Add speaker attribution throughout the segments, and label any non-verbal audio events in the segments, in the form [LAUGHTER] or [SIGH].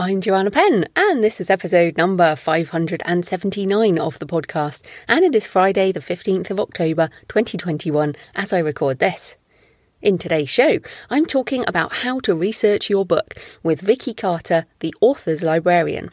Speaker 1: I'm Joanna Penn, and this is episode number 579 of the podcast. And it is Friday, the 15th of October, 2021, as I record this. In today's show, I'm talking about how to research your book with Vikki Carter, the author's librarian.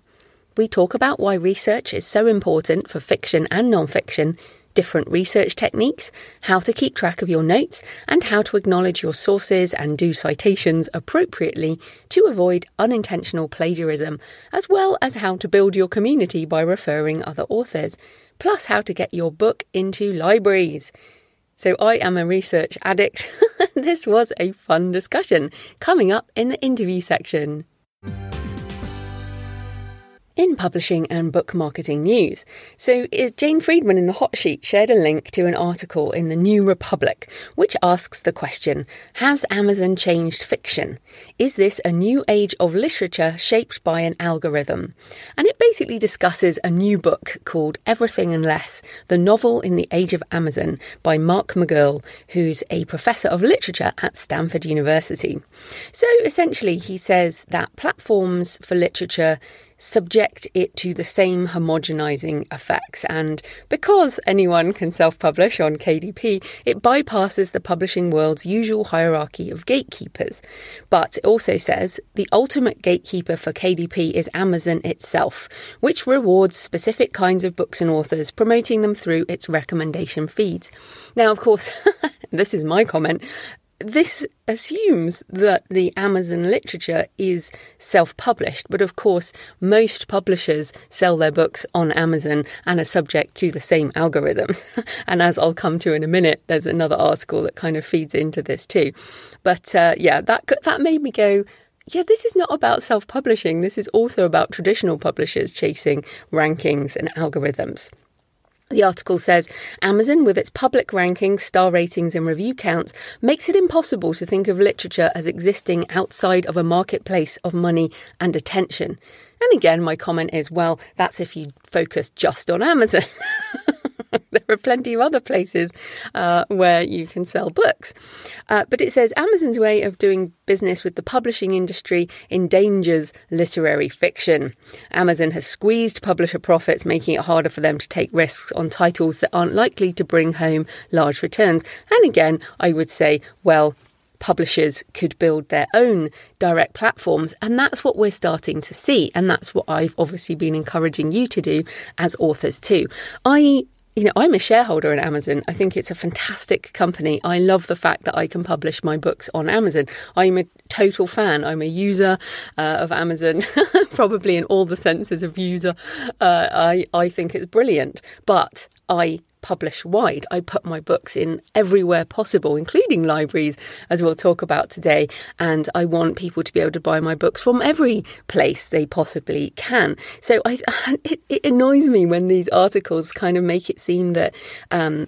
Speaker 1: We talk about why research is so important for fiction and non fiction different research techniques, how to keep track of your notes, and how to acknowledge your sources and do citations appropriately to avoid unintentional plagiarism, as well as how to build your community by referring other authors, plus how to get your book into libraries. So, I am a research addict. [LAUGHS] this was a fun discussion coming up in the interview section. In publishing and book marketing news. So, uh, Jane Friedman in the Hot Sheet shared a link to an article in the New Republic, which asks the question Has Amazon changed fiction? Is this a new age of literature shaped by an algorithm? And it basically discusses a new book called Everything and Less The Novel in the Age of Amazon by Mark McGurl, who's a professor of literature at Stanford University. So, essentially, he says that platforms for literature subject it to the same homogenizing effects. And because anyone can self publish on KDP, it bypasses the publishing world's usual hierarchy of gatekeepers. But it also says the ultimate gatekeeper for KDP is Amazon itself, which rewards specific kinds of books and authors, promoting them through its recommendation feeds. Now, of course, [LAUGHS] this is my comment this assumes that the Amazon literature is self published, but of course, most publishers sell their books on Amazon and are subject to the same algorithms. [LAUGHS] and as I'll come to in a minute, there's another article that kind of feeds into this too. But uh, yeah, that, that made me go, yeah, this is not about self publishing. This is also about traditional publishers chasing rankings and algorithms. The article says Amazon, with its public rankings, star ratings, and review counts, makes it impossible to think of literature as existing outside of a marketplace of money and attention. And again, my comment is well, that's if you focus just on Amazon. [LAUGHS] [LAUGHS] there are plenty of other places uh, where you can sell books. Uh, but it says Amazon's way of doing business with the publishing industry endangers literary fiction. Amazon has squeezed publisher profits, making it harder for them to take risks on titles that aren't likely to bring home large returns. And again, I would say, well, publishers could build their own direct platforms. And that's what we're starting to see. And that's what I've obviously been encouraging you to do as authors too. I you know, I'm a shareholder in Amazon. I think it's a fantastic company. I love the fact that I can publish my books on Amazon. I'm a total fan. I'm a user uh, of Amazon, [LAUGHS] probably in all the senses of user. Uh, I I think it's brilliant, but I publish wide. I put my books in everywhere possible, including libraries, as we'll talk about today. And I want people to be able to buy my books from every place they possibly can. So I, [LAUGHS] it, it annoys me when these articles kind of make it seem that um,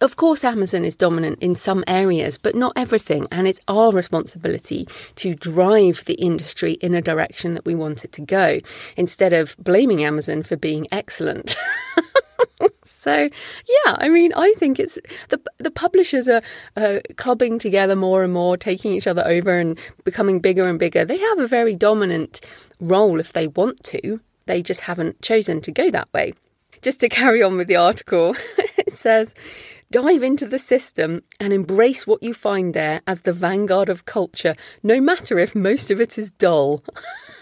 Speaker 1: of course, Amazon is dominant in some areas, but not everything. And it's our responsibility to drive the industry in a direction that we want it to go instead of blaming Amazon for being excellent. [LAUGHS] so yeah, I mean, I think it's the the publishers are uh, clubbing together more and more, taking each other over and becoming bigger and bigger. They have a very dominant role if they want to. They just haven't chosen to go that way. Just to [LAUGHS] carry on with the article, [LAUGHS] it says. Dive into the system and embrace what you find there as the vanguard of culture, no matter if most of it is dull. [LAUGHS]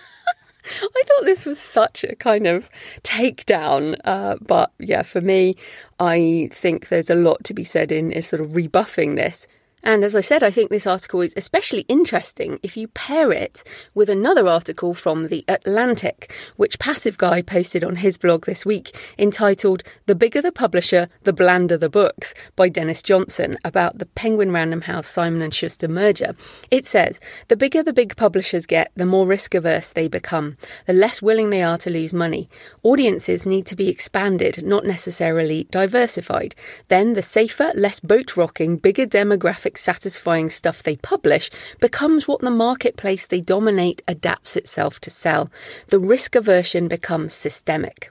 Speaker 1: I thought this was such a kind of takedown. Uh, but yeah, for me, I think there's a lot to be said in, in sort of rebuffing this. And as I said, I think this article is especially interesting if you pair it with another article from The Atlantic, which Passive Guy posted on his blog this week, entitled The Bigger the Publisher, the Blander the Books by Dennis Johnson about the Penguin Random House Simon & Schuster merger. It says, The bigger the big publishers get, the more risk averse they become, the less willing they are to lose money. Audiences need to be expanded, not necessarily diversified. Then the safer, less boat rocking, bigger demographic satisfying stuff they publish becomes what the marketplace they dominate adapts itself to sell. The risk aversion becomes systemic.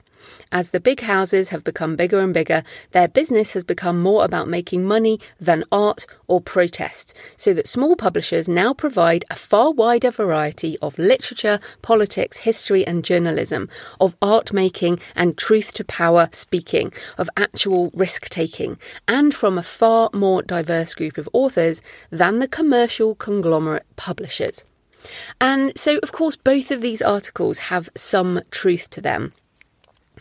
Speaker 1: As the big houses have become bigger and bigger, their business has become more about making money than art or protest, so that small publishers now provide a far wider variety of literature, politics, history, and journalism, of art making and truth to power speaking, of actual risk taking, and from a far more diverse group of authors than the commercial conglomerate publishers. And so, of course, both of these articles have some truth to them.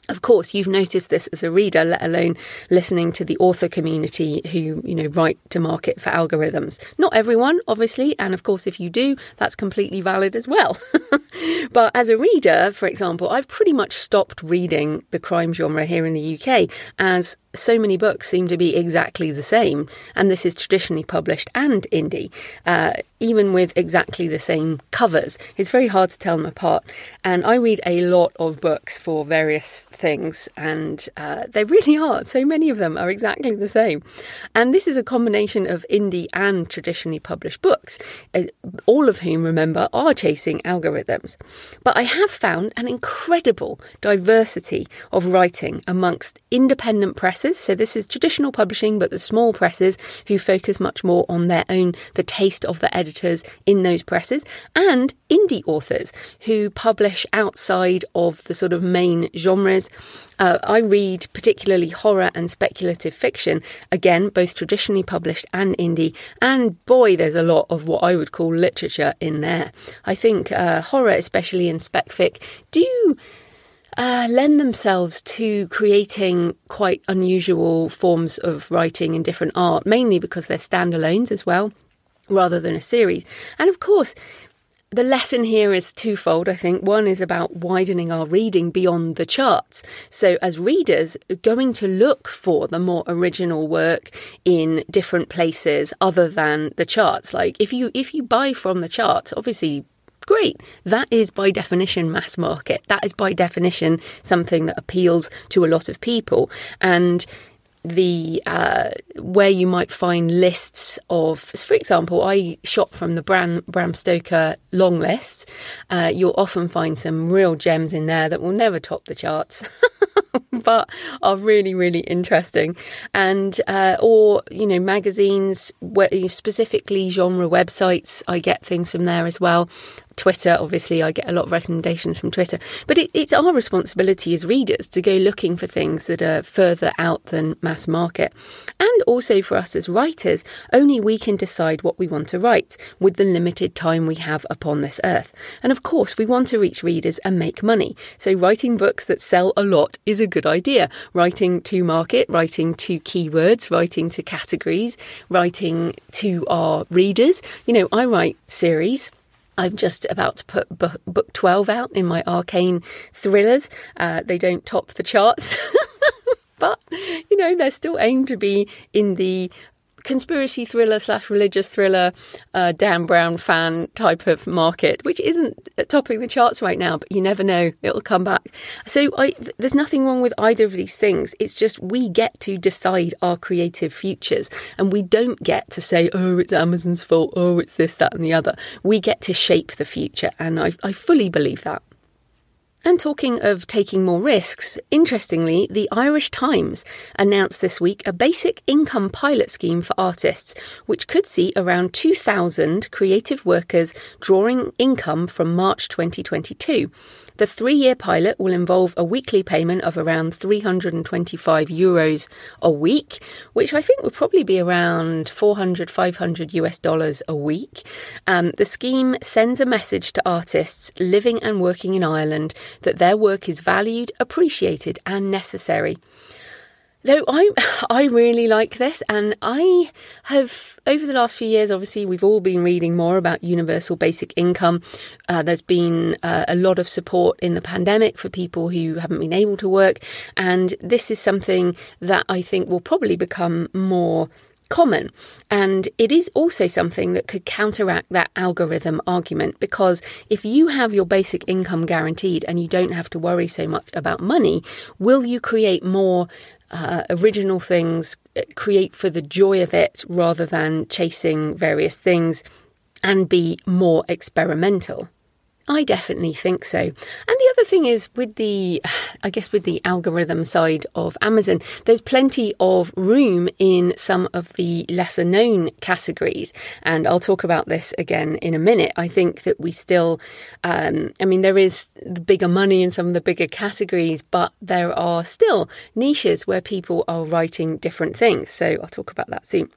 Speaker 1: Of course, you've noticed this as a reader, let alone listening to the author community who, you know, write to market for algorithms. Not everyone, obviously, and of course, if you do, that's completely valid as well. [LAUGHS] but as a reader, for example, I've pretty much stopped reading the crime genre here in the UK as so many books seem to be exactly the same, and this is traditionally published and indie, uh, even with exactly the same covers. It's very hard to tell them apart. And I read a lot of books for various things, and uh, they really are. So many of them are exactly the same. And this is a combination of indie and traditionally published books, uh, all of whom, remember, are chasing algorithms. But I have found an incredible diversity of writing amongst independent presses presses. So this is traditional publishing, but the small presses who focus much more on their own, the taste of the editors in those presses, and indie authors who publish outside of the sort of main genres. Uh, I read particularly horror and speculative fiction, again, both traditionally published and indie. And boy, there's a lot of what I would call literature in there. I think uh, horror, especially in spec fic, do uh, lend themselves to creating quite unusual forms of writing and different art, mainly because they're standalones as well, rather than a series. And of course, the lesson here is twofold, I think. One is about widening our reading beyond the charts. So, as readers, going to look for the more original work in different places other than the charts. Like if you if you buy from the charts, obviously Great. That is by definition mass market. That is by definition something that appeals to a lot of people. And the uh, where you might find lists of, for example, I shop from the Bram, Bram Stoker long list. Uh, you'll often find some real gems in there that will never top the charts. [LAUGHS] but are really really interesting and uh, or you know magazines specifically genre websites i get things from there as well Twitter, obviously, I get a lot of recommendations from Twitter. But it, it's our responsibility as readers to go looking for things that are further out than mass market. And also for us as writers, only we can decide what we want to write with the limited time we have upon this earth. And of course, we want to reach readers and make money. So writing books that sell a lot is a good idea. Writing to market, writing to keywords, writing to categories, writing to our readers. You know, I write series I'm just about to put book, book 12 out in my ARKANE thrillers. Uh, they don't top the charts. [LAUGHS] but you know they're still aimed to be in the conspiracy thriller slash religious thriller, uh, Dan Brown fan type of market, which isn't topping the charts right now, but you never know, it'll come back. So I, there's nothing wrong with either of these things. It's just we get to decide our creative futures and we don't get to say, oh, it's Amazon's fault, oh, it's this, that, and the other. We get to shape the future. And I, I fully believe that. And talking of taking more risks, interestingly, the Irish Times announced this week a basic income pilot scheme for artists, which could see around 2,000 creative workers drawing income from March 2022. The three year pilot will involve a weekly payment of around 325 euros a week, which I think would probably be around 400, 500 US dollars a week. Um, the scheme sends a message to artists living and working in Ireland that their work is valued, appreciated, and necessary. No, I [LAUGHS] I really like this, and I have over the last few years. Obviously, we've all been reading more about universal basic income. Uh, there's been uh, a lot of support in the pandemic for people who haven't been able to work, and this is something that I think will probably become more common. And it is also something that could counteract that algorithm argument because if you have your basic income guaranteed and you don't have to worry so much about money, will you create more uh, original things, uh, create for the joy of it rather than chasing various things and be more experimental? I definitely think so. And the other thing is with the, I guess, with the algorithm side of Amazon, there's plenty of room in some of the lesser known categories. And I'll talk about this again in a minute. I think that we still, um, I mean, there is the bigger money in some of the bigger categories, but there are still niches where people are writing different things. So I'll talk about that soon.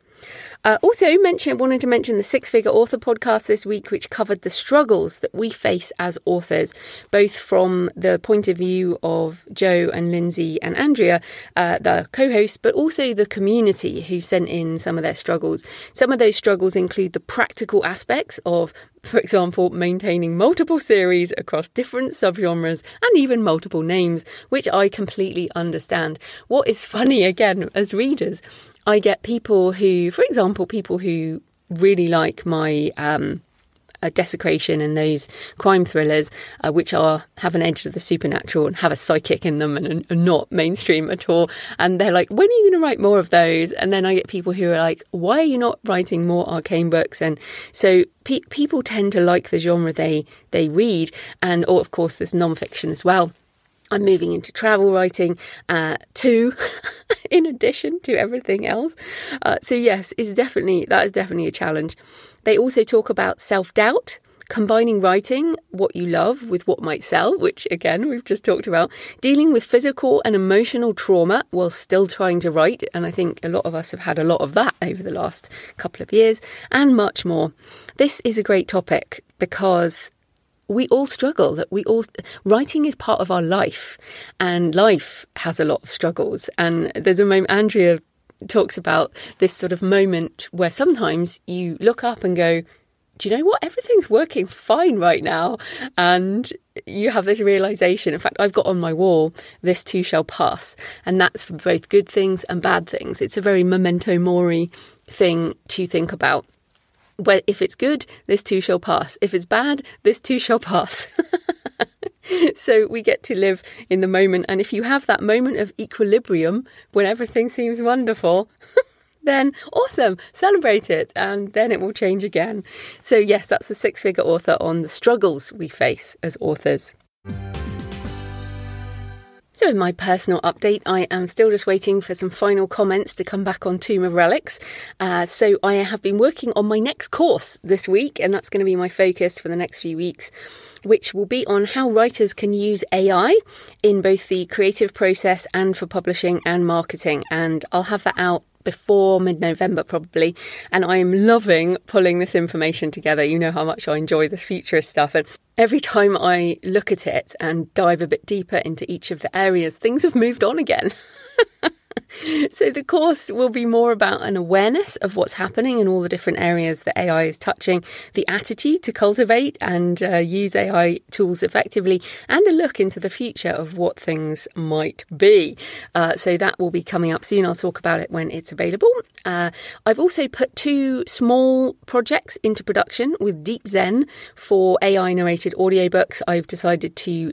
Speaker 1: Uh, also, mention wanted to mention the Six Figure Author podcast this week, which covered the struggles that we face as authors, both from the point of view of Joe and Lindsay and Andrea, uh, the co-hosts, but also the community who sent in some of their struggles. Some of those struggles include the practical aspects of for example, maintaining multiple series across different subgenres and even multiple names, which I completely understand. What is funny again as readers I get people who, for example, people who really like my um, uh, desecration and those crime thrillers, uh, which are have an edge of the supernatural and have a psychic in them and are not mainstream at all. And they're like, when are you going to write more of those? And then I get people who are like, why are you not writing more ARKANE books? And so pe- people tend to like the genre they they read, and or of course there's nonfiction as well. I'm moving into travel writing uh, too, [LAUGHS] in addition to everything else. Uh, so yes, it's definitely that is definitely a challenge. They also talk about self doubt, combining writing what you love with what might sell, which again we've just talked about, dealing with physical and emotional trauma while still trying to write, and I think a lot of us have had a lot of that over the last couple of years, and much more. This is a great topic because we all struggle that we all writing is part of our life and life has a lot of struggles. And there's a moment andrea talks about this sort of moment where sometimes you look up and go do you know what? Everything's working fine right now. And you have this realization in fact i've got on my wall this too shall pass. And that's for both good things and bad things. It's a very memento mori thing to think about well, if it's good, this too shall pass. If it's bad, this too shall pass. [LAUGHS] so we get to live in the moment. And if you have that moment of equilibrium when everything seems wonderful, [LAUGHS] then awesome, celebrate it, and then it will change again. So, yes, that's the six figure author on the struggles we face as authors. So, in my personal update, I am still just waiting for some final comments to come back on Tomb of Relics. Uh, so, I have been working on my next course this week, and that's going to be my focus for the next few weeks, which will be on how writers can use AI in both the creative process and for publishing and marketing. And I'll have that out before mid November, probably. And I am loving pulling this information together. You know how much I enjoy this futurist stuff. And every time I look at it and dive a bit deeper into each of the areas, things have moved on again. [LAUGHS] [LAUGHS] so the course will be more about an awareness of what's happening in all the different areas that AI is touching, the attitude to cultivate and uh, use AI tools effectively, and a look into the future of what things might be. Uh, so that will be coming up soon. I'll talk about it when it's available. Uh, I've also put two small projects into production with DeepZen for AI narrated audiobooks. I've decided to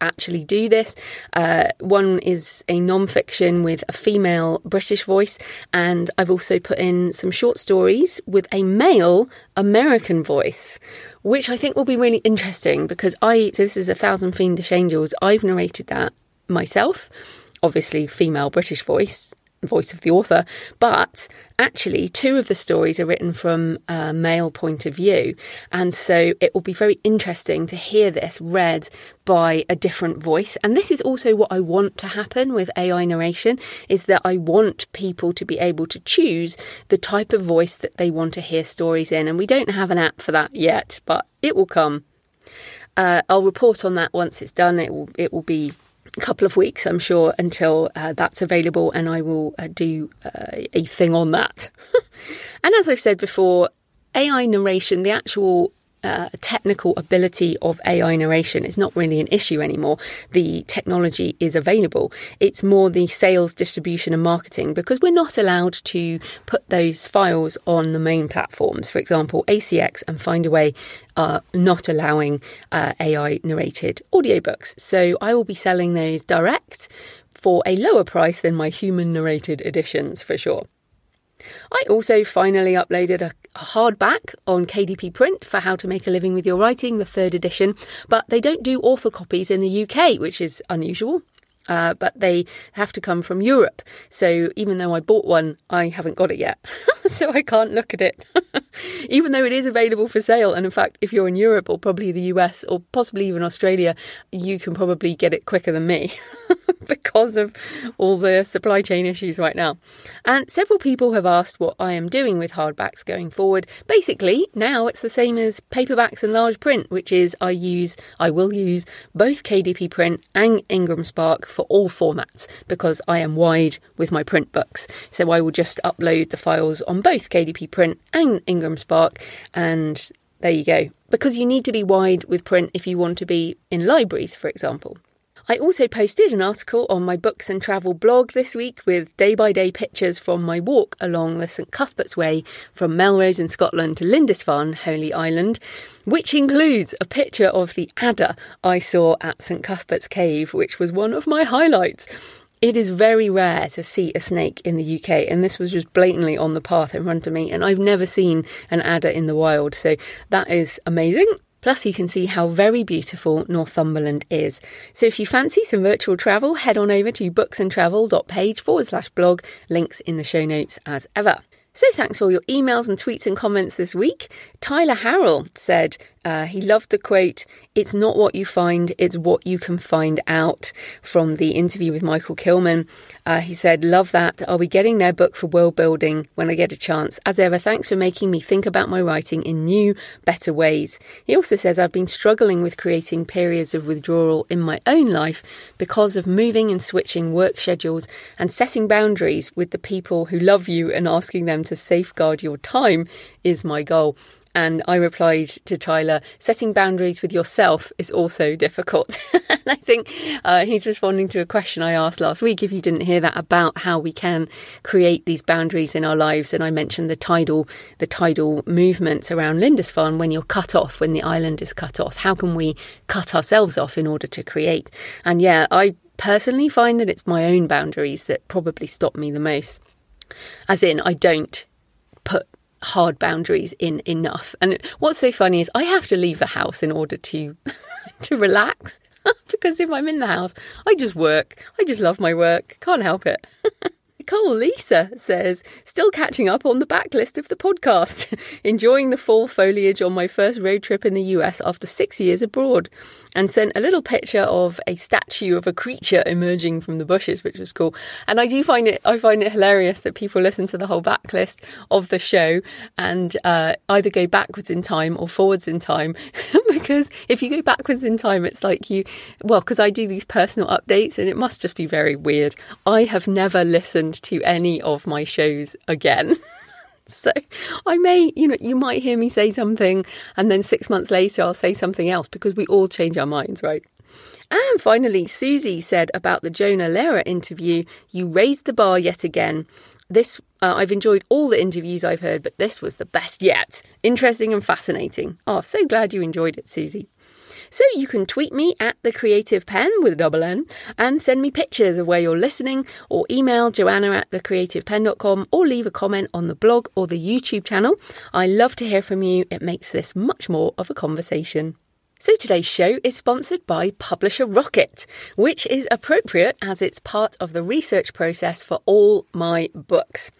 Speaker 1: actually do this. Uh, one is a non-fiction with a female British voice, and I've also put in some short stories with a male American voice, which I think will be really interesting because I. So this is a thousand fiendish angels. I've narrated that myself, obviously female British voice voice of the author, but actually, two of the stories are written from a male point of view. And so it will be very interesting to hear this read by a different voice. And this is also what I want to happen with AI narration is that I want people to be able to choose the type of voice that they want to hear stories in. And we don't have an app for that yet, but it will come. Uh, I'll report on that once it's done. It will it will be couple of weeks, I'm sure, until uh, that's available, and I will uh, do uh, a thing on that. [LAUGHS] and as I've said before, AI narration, the actual uh, technical ability of AI narration is not really an issue anymore. The technology is available. It's more the sales, distribution, and marketing because we're not allowed to put those files on the main platforms. For example, ACX and Findaway are not allowing uh, AI narrated audiobooks. So I will be selling those direct for a lower price than my human narrated editions for sure. I also finally uploaded a, hardback on KDP Print for How to Make a Living with Your Writing, the third edition, but they don't do author copies in the UK, which is unusual. Uh, but they have to come from Europe. So even though I bought one, I haven't got it yet. [LAUGHS] so I can't look at it. [LAUGHS] even though it is available for sale. And in fact, if you're in Europe or probably the US or possibly even Australia, you can probably get it quicker than me. [LAUGHS] because of all the supply chain issues right now. And several people have asked what I am doing with hardbacks going forward. Basically, now it's the same as paperbacks and large print, which is I use I will use both KDP print and Ingram Spark for all formats because I am wide with my print books. So I will just upload the files on both KDP print and Ingram Spark and there you go. Because you need to be wide with print if you want to be in libraries, for example. I also posted an article on my books and travel blog this week with day by day pictures from my walk along the St Cuthbert's Way from Melrose in Scotland to Lindisfarne, Holy Island, which includes a picture of the adder I saw at St Cuthbert's Cave, which was one of my highlights. It is very rare to see a snake in the UK, and this was just blatantly on the path in front of me. And I've never seen an adder in the wild, so that is amazing. Plus, you can see how very beautiful Northumberland is. So, if you fancy some virtual travel, head on over to booksandtravel.page forward slash blog, links in the show notes as ever. So, thanks for all your emails and tweets and comments this week. Tyler Harrell said, uh, he loved the quote, It's not what you find, it's what you can find out, from the interview with Michael Kilman. Uh, he said, Love that. I'll be getting their book for world building when I get a chance. As ever, thanks for making me think about my writing in new, better ways. He also says, I've been struggling with creating periods of withdrawal in my own life because of moving and switching work schedules and setting boundaries with the people who love you and asking them to safeguard your time is my goal. And I replied to Tyler, setting boundaries with yourself is also [LAUGHS] difficult. and I think uh, he's responding to a question I asked last week, if you didn't hear that, about how we can create these boundaries in our lives. And I mentioned the tidal, the tidal movements around Lindisfarne when you're cut off, when the island is cut off. How can we cut ourselves off in order to create? And yeah, I personally find that it's my own boundaries that probably stop me the most. As in, I don't hard boundaries in enough. And what's so funny is I have to leave the house in order to [LAUGHS] to relax [LAUGHS] because if I'm in the house, I just work. I just love my work. Can't help it. [LAUGHS] Nicole Lisa says, still catching up on the backlist of the podcast, [LAUGHS] enjoying the fall foliage on my first road trip in the US after six years abroad, and sent a little picture of a statue of a creature emerging from the bushes, which was cool. And I do find it, I find it hilarious that people listen to the whole backlist of the show and uh, either go backwards in time or forwards in time, [LAUGHS] because if you go backwards in time, it's like you, well, because I do these personal updates and it must just be very weird. I have never listened to any of my shows again. [LAUGHS] so I may, you know, you might hear me say something and then six months later I'll say something else because we all change our minds, right? And finally, Susie said about the Jonah Lehrer interview, you raised the bar yet again. This, uh, I've enjoyed all the interviews I've heard, but this was the best yet. Interesting and fascinating. Oh, so glad you enjoyed it, Susie. So you can tweet me at the Creative pen with a double N and send me pictures of where you're listening or email joanna at thecreativepenn.com or leave a comment on the blog or the YouTube channel. I love to hear from you. It makes this much more of a conversation. So today's show is sponsored by Publisher Rocket, which is appropriate as it's part of the research process for all my books.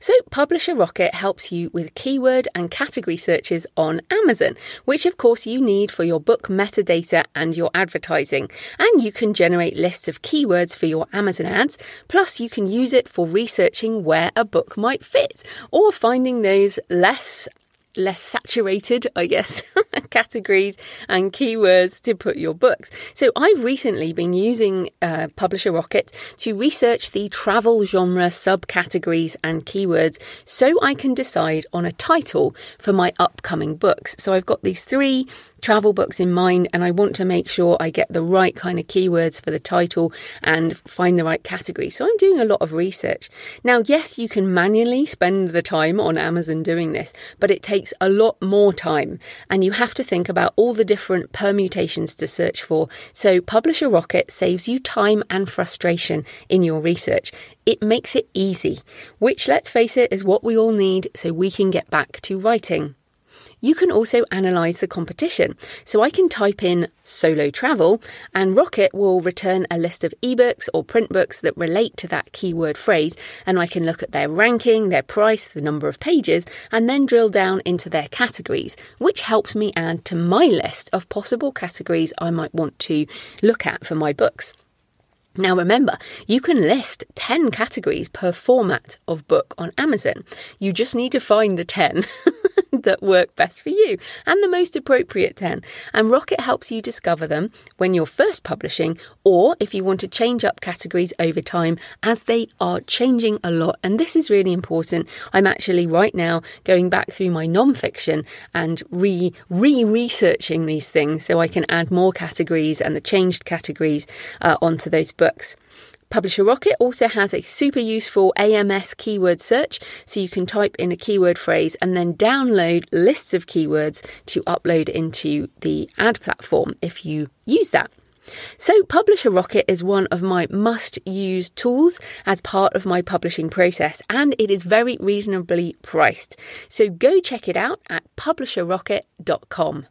Speaker 1: So Publisher Rocket helps you with keyword and category searches on Amazon, which of course you need for your book metadata and your advertising. And you can generate lists of keywords for your Amazon ads, plus you can use it for researching where a book might fit or finding those less less saturated, I guess, [LAUGHS] categories and keywords to put your books. So I've recently been using uh, Publisher Rocket to research the travel genre subcategories and keywords so I can decide on a title for my upcoming books. So I've got these three travel books in mind and I want to make sure I get the right kind of keywords for the title and find the right category. So I'm doing a lot of research. Now, yes, you can manually spend the time on Amazon doing this, but it takes a lot more time and you have to think about all the different permutations to search for. So Publisher Rocket saves you time and frustration in your research. It makes it easy, which, let's face it, is what we all need so we can get back to writing. You can also analyze the competition. So I can type in solo travel and Rocket will return a list of ebooks or print books that relate to that keyword phrase. And I can look at their ranking, their price, the number of pages, and then drill down into their categories, which helps me add to my list of possible categories I might want to look at for my books. Now remember, you can list 10 categories per format of book on Amazon. You just need to find the 10 [LAUGHS] [LAUGHS] that work best for you and the most appropriate 10. And Rocket helps you discover them when you're first publishing or if you want to change up categories over time as they are changing a lot. And this is really important. I'm actually right now going back through my non-fiction and re re researching these things so I can add more categories and the changed categories uh, onto those books. Publisher Rocket also has a super useful AMS keyword search, so you can type in a keyword phrase and then download lists of keywords to upload into the ad platform if you use that. So, Publisher Rocket is one of my must use tools as part of my publishing process, and it is very reasonably priced. So, go check it out at publisherrocket.com.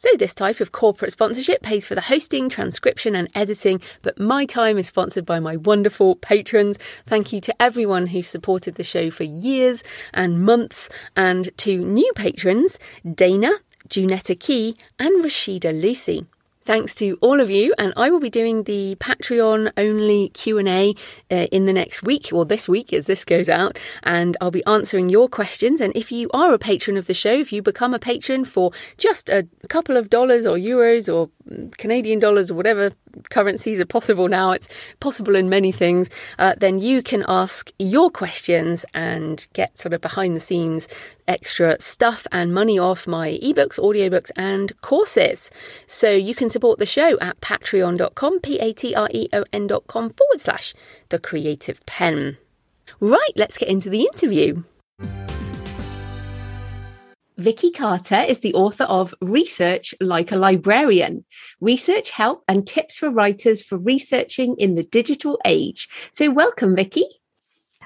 Speaker 1: So, this type of corporate sponsorship pays for the hosting, transcription, and editing, but my time is sponsored by my wonderful patrons. Thank you to everyone who supported the show for years and months, and to new patrons Dana, Junetta Key, and Rashida Lucy. Thanks to all of you, and I will be doing the Patreon only Q and A uh, in the next week or this week as this goes out, and I'll be answering your questions. And if you are a patron of the show, if you become a patron for just a couple of dollars or euros or Canadian dollars or whatever currencies are possible now, it's possible in many things, uh, then you can ask your questions and get sort of behind the scenes extra stuff and money off my ebooks, audiobooks, and courses. So you can support the show at patreon.com, P A T R E O N.com forward slash the creative pen. Right, let's get into the interview. Vikki Carter is the author of Research Like a Librarian Research Help and Tips for Writers for Researching in the Digital Age. So, welcome, Vikki.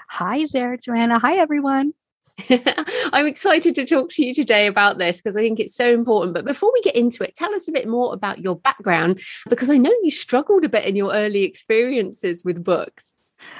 Speaker 2: Hi there, Joanna. Hi, everyone. [LAUGHS]
Speaker 1: I'm excited to talk to you today about this because I think it's so important. But before we get into it, tell us a bit more about your background because I know you struggled a bit in your early experiences with books.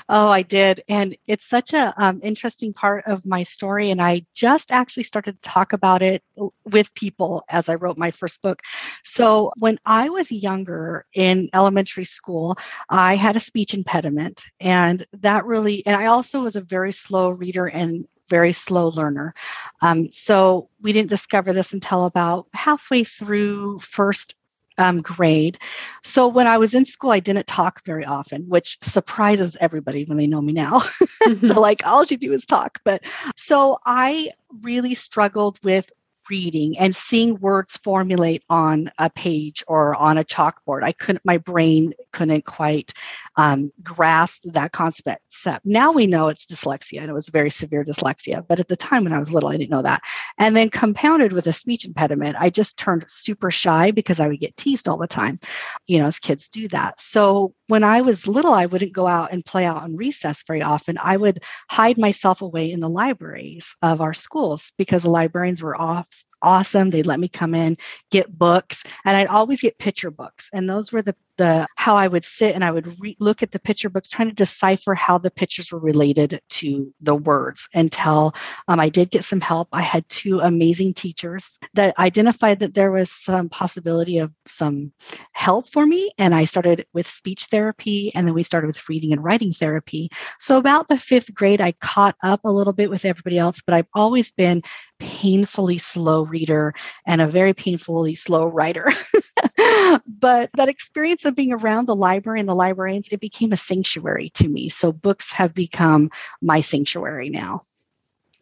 Speaker 2: Oh, I did. And it's such a um, interesting part of my story. And I just actually started to talk about it with people as I wrote my first book. So when I was younger in elementary school, I had a speech impediment. And that really, and I also was a very slow reader and very slow learner. Um, so we didn't discover this until about halfway through first um, grade. So when I was in school, I didn't talk very often, which surprises everybody when they know me now. [LAUGHS] Mm-hmm. so like all you do is talk. But so I really struggled with reading and seeing words formulate on a page or on a chalkboard. I couldn't, my brain couldn't quite um, grasp that concept. Now we know it's dyslexia and it was very severe dyslexia. But at the time when I was little, I didn't know that. And then compounded with a speech impediment, I just turned super shy because I would get teased all the time, you know, as kids do that. So when I was little, I wouldn't go out and play out on recess very often. I would hide myself away in the libraries of our schools because the librarians were off that awesome. They'd let me come in, get books, and I'd always get picture books. And those were the the how I would sit and I would re- look at the picture books, trying to decipher how the pictures were related to the words. Until um, I did get some help, I had two amazing teachers that identified that there was some possibility of some help for me, and I started with speech therapy, and then we started with reading and writing therapy. So about the fifth grade, I caught up a little bit with everybody else, but I've always been painfully slow reader and a very painfully slow writer. [LAUGHS] but that experience of being around the library and the librarians, it became a sanctuary to me. So books have become my sanctuary now.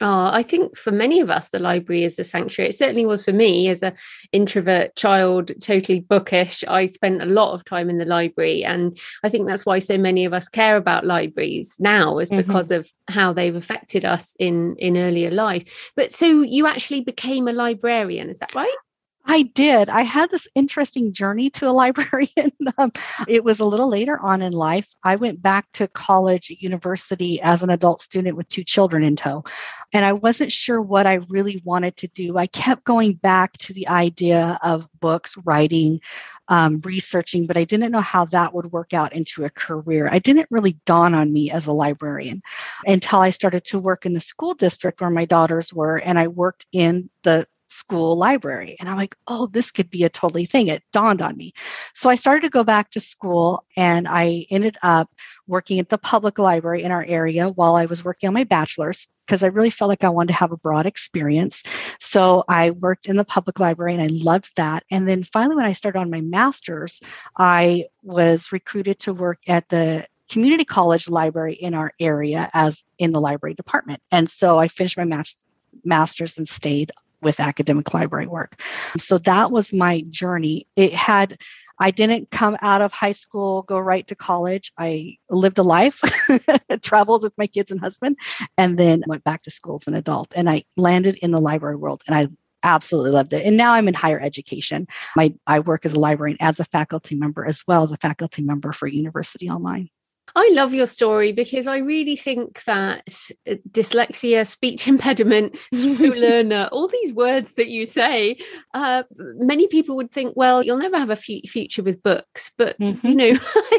Speaker 1: Oh, I think for many of us, the library is a sanctuary. It certainly was for me as an introvert child, totally bookish. I spent a lot of time in the library. And I think that's why so many of us care about libraries now, is mm-hmm. because of how they've affected us in, in earlier life. But so you actually became a librarian, is that right?
Speaker 2: I did. I had this interesting journey to a [LAUGHS] librarian. um, it was a little later on in life. I went back to college, university as an adult student with two children in tow. And I wasn't sure what I really wanted to do. I kept going back to the idea of books, writing, um, researching, but I didn't know how that would work out into a career. I didn't really dawn on me as a librarian until I started to work in the school district where my daughters were, and I worked in the school library. And I'm like, oh, this could be a totally thing. It dawned on me. So I started to go back to school and I ended up working at the public library in our area while I was working on my bachelor's because I really felt like I wanted to have a broad experience. So I worked in the public library and I loved that. And then finally, when I started on my master's, I was recruited to work at the community college library in our area as in the library department. And so I finished my master's and stayed with academic library work. So that was my journey. It had I didn't come out of high school, go right to college. I lived a life, [LAUGHS] traveled with my kids and husband, and then went back to school as an adult. And I landed in the library world and I absolutely loved it. And now I'm in higher education. My, I work as a librarian as a faculty member as well as a faculty member for University Online.
Speaker 1: I love your story because I really think that uh, dyslexia, speech [LAUGHS] impediment, [LAUGHS] slow learner, all these words that you say, uh, many people would think, well, you'll never have a f- future with books. But, mm-hmm. you know, [LAUGHS]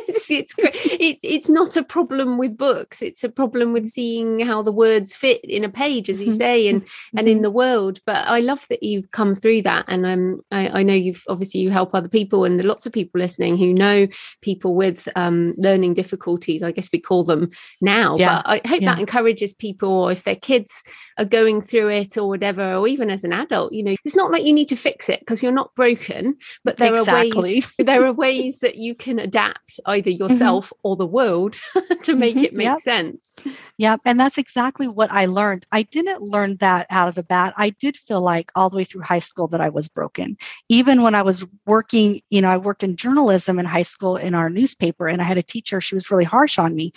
Speaker 1: it's, it's, it's, it's not a problem with books. It's a problem with seeing how the words fit in a page, as you mm-hmm. say, and, mm-hmm. and in the world. But I love that you've come through that. And um, I, I know you've obviously you help other people and there are lots of people listening who know people with um, learning difficulties difficulties, I guess we call them now. Yeah. But I hope yeah. that encourages people, or if their kids are going through it or whatever, or even as an adult, you know, it's not like you need to fix it because you're not broken, but there exactly. are ways [LAUGHS] there are ways that you can adapt either mm-hmm. yourself mm-hmm. or the world [LAUGHS] to make mm-hmm. it make
Speaker 2: yep.
Speaker 1: sense.
Speaker 2: Yep. And that's exactly what I learned. I didn't learn that out of the bat. I did feel like all the way through high school that I was broken. Even when I was working, you know, I worked in journalism in high school in our newspaper, and I had a teacher, she was really harsh on me.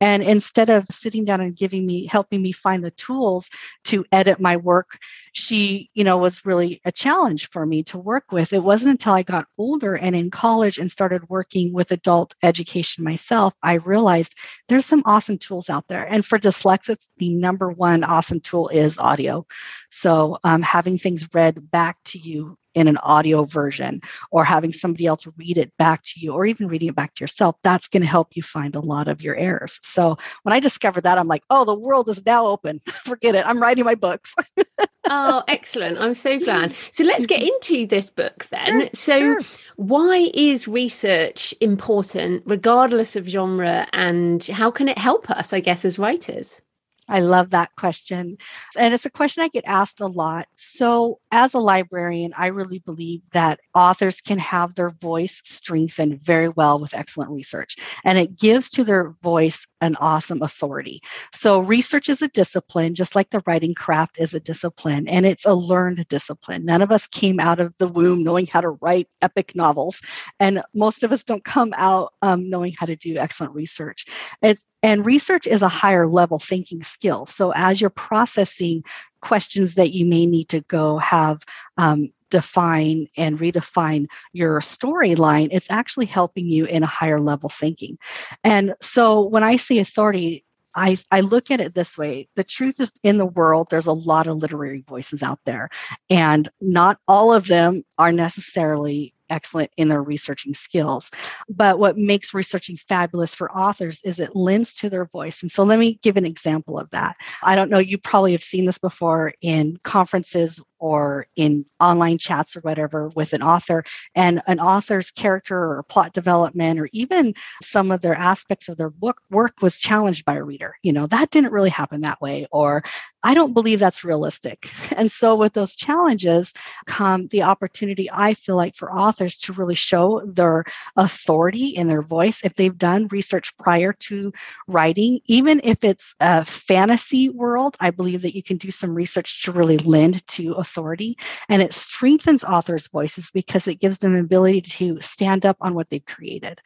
Speaker 2: And instead of sitting down and giving me, helping me find the tools to edit my work, she, you know, was really a challenge for me to work with. It wasn't until I got older and in college and started working with adult education myself, I realized there's some awesome tools out there. And for dyslexics, the number one awesome tool is audio. So um, having things read back to you in an audio version or having somebody else read it back to you or even reading it back to yourself, that's going to help you find a lot of your errors. So when I discovered that, I'm like, oh, the world is now open. [LAUGHS] Forget it. I'm writing my books. [LAUGHS]
Speaker 1: oh, excellent. I'm so glad. So let's get mm-hmm. into this book then. Sure, so, sure. why is research important, regardless of genre, and how can it help us, I guess, as writers?
Speaker 2: I love that question. And it's a question I get asked a lot. So, as a librarian, I really believe that authors can have their voice strengthened very well with excellent research. And it gives to their voice an awesome authority. So, research is a discipline, just like the writing craft is a discipline, and it's a learned discipline. None of us came out of the womb knowing how to write epic novels, and most of us don't come out um, knowing how to do excellent research. It's and research is a higher level thinking skill. So as you're processing questions that you may need to go have um, define and redefine your storyline, it's actually helping you in a higher level thinking. And so when I see authority, I, I look at it this way the truth is in the world, there's a lot of literary voices out there, and not all of them are necessarily excellent in their researching skills. But what makes researching fabulous for authors is it lends to their voice. And so let me give an example of that. I don't know, you probably have seen this before in conferences or in online chats or whatever with an author, and an author's character or plot development or even some of their aspects of their book work was challenged by a reader. You know, that didn't really happen that way, or I don't believe that's realistic. [LAUGHS] And so with those challenges come the opportunity, I feel like, for authors to really show their authority in their voice if they've done research prior to writing, even if it's a fantasy world, I believe that you can do some research to really lend to authority authority and it strengthens authors' voices because it gives them ability to stand up on what they've created.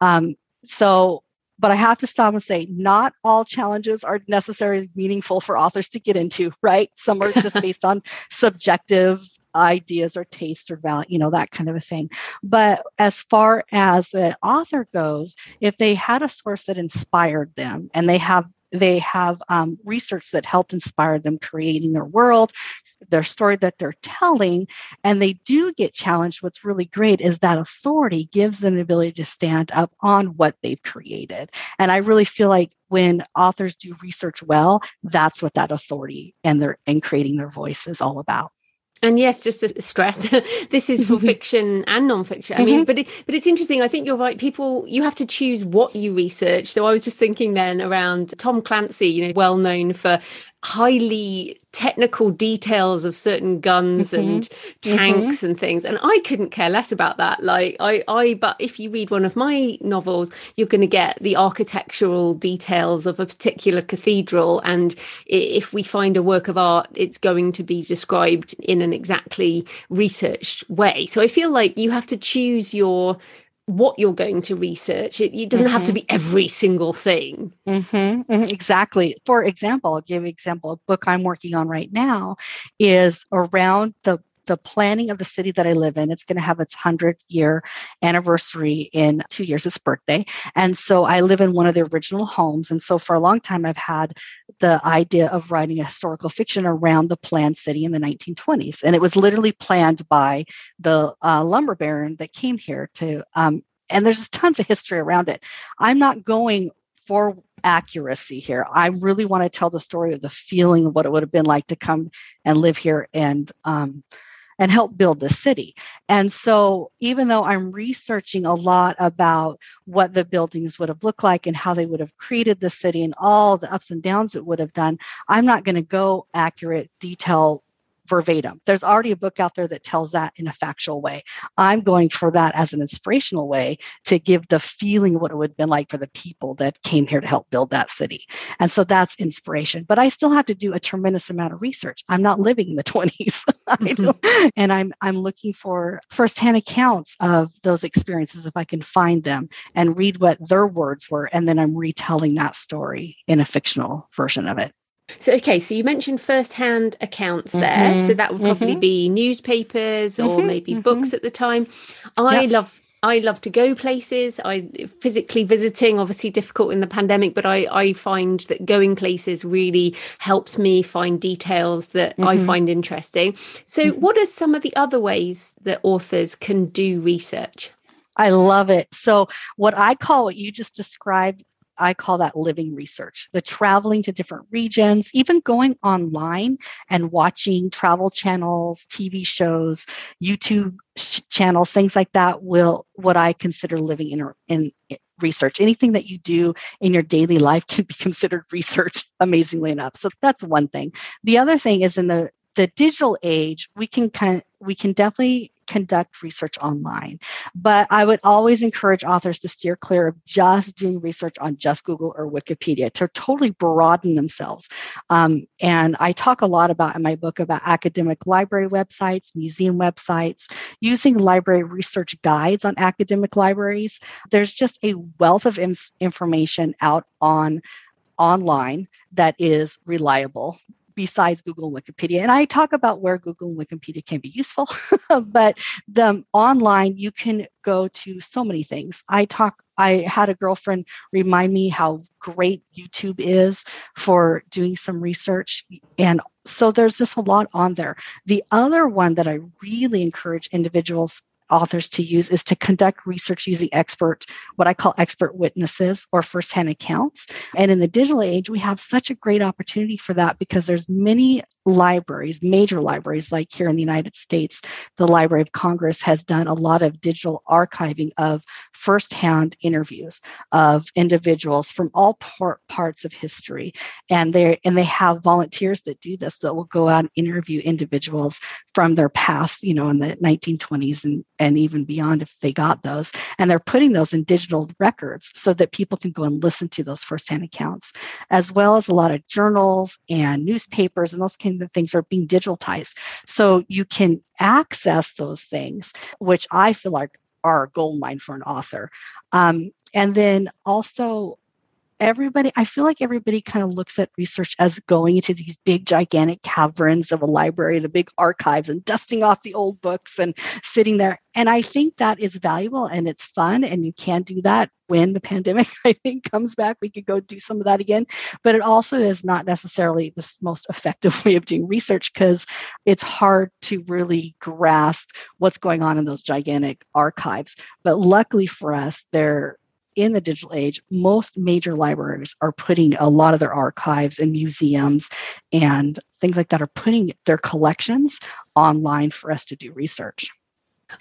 Speaker 2: Um, so but I have to stop and say, not all challenges are necessarily meaningful for authors to get into, right? Some are just [LAUGHS] based on subjective ideas or tastes or value, you know, that kind of a thing. But as far as an author goes, if they had a source that inspired them and they have they have um, research that helped inspire them creating their world, their story that they're telling, and they do get challenged. What's really great is that authority gives them the ability to stand up on what they've created. And I really feel like when authors do research well, that's what that authority and their and creating their voice is all about
Speaker 1: and yes just to stress [LAUGHS] this is for fiction and non-fiction i mean mm-hmm. but it, but it's interesting i think you're right people you have to choose what you research so i was just thinking then around tom clancy you know well known for highly technical details of certain guns mm-hmm. and tanks mm-hmm. and things and i couldn't care less about that like i i but if you read one of my novels you're going to get the architectural details of a particular cathedral and if we find a work of art it's going to be described in an exactly researched way so i feel like you have to choose your what you're going to research. It, it doesn't mm-hmm. have to mm-hmm. be every single thing.
Speaker 2: Mm-hmm. Mm-hmm. Exactly. For example, I'll give you an example. A book I'm working on right now is around the the planning of the city that I live in. It's going to have its 100th year anniversary in two years, its birthday. And so I live in one of the original homes. And so for a long time, I've had the idea of writing a historical fiction around the planned city in the 1920s. And it was literally planned by the uh, lumber baron that came here to, um, and there's tons of history around it. I'm not going for accuracy here. I really want to tell the story of the feeling of what it would have been like to come and live here and um, and help build the city. And so, even though I'm researching a lot about what the buildings would have looked like and how they would have created the city and all the ups and downs it would have done, I'm not going to go accurate detail verbatim. There's already a book out there that tells that in a factual way. I'm going for that as an inspirational way to give the feeling of what it would have been like for the people that came here to help build that city. And so that's inspiration. But I still have to do a tremendous amount of research. I'm not living in the [LAUGHS] 20s. Mm-hmm. and I'm I'm looking for firsthand accounts of those experiences if I can find them and read what their words were. And then I'm retelling that story in a fictional version of it.
Speaker 1: So okay, so you mentioned first-hand accounts there. Mm-hmm. So that would probably mm-hmm. be newspapers or mm-hmm. maybe books mm-hmm. at the time. I yes. love I love to go places. I physically visiting, obviously difficult in the pandemic, but I, I find that going places really helps me find details that mm-hmm. I find interesting. So, mm-hmm. what are some of the other ways that authors can do research?
Speaker 2: I love it. So, what I call what you just described I call that living research. The traveling to different regions, even going online and watching travel channels, TV shows, YouTube channels, things like that will what I consider living in, in research. Anything that you do in your daily life can be [LAUGHS] considered research, amazingly enough. So that's one thing. The other thing is in the the digital age, we can kind of, we can definitely conduct research online. But I would always encourage authors to steer clear of just doing research on just Google or Wikipedia to totally broaden themselves. Um, and I talk a lot about in my book about academic library websites, museum websites, using library research guides on academic libraries. There's just a wealth of information out on online that is reliable besides Google and Wikipedia. And I talk about where Google and Wikipedia can be useful, [LAUGHS] but the online you can go to so many things. I talk I had a girlfriend remind me how great YouTube is for doing some research and so there's just a lot on there. The other one that I really encourage individuals authors to use is to conduct research using expert, what I call expert witnesses or firsthand accounts. And in the digital age, we have such a great opportunity for that because there's many libraries, major libraries, like here in the United States, the Library of Congress has done a lot of digital archiving of firsthand interviews of individuals from all par- parts of history, and they and they have volunteers that do this that will go out and interview individuals from their past, you know, in the 1920s and and even beyond if they got those, and they're putting those in digital records so that people can go and listen to those firsthand accounts, as well as a lot of journals and newspapers and those can the things are being digitalized. So you can access those things, which I feel like are a gold mine for an author. Um, and then also everybody i feel like everybody kind of looks at research as going into these big gigantic caverns of a library the big archives and dusting off the old books and sitting there. And i think that is valuable and it's fun and you can do that when the [LAUGHS] pandemic i think comes back. We could go do some of that again. But it also is not necessarily the most effective [LAUGHS] way of doing research because it's hard to really grasp what's going on in those gigantic archives. But luckily for us they're in the digital age, most major libraries are putting a lot of their archives and museums and things like that are putting their collections online for us to do research.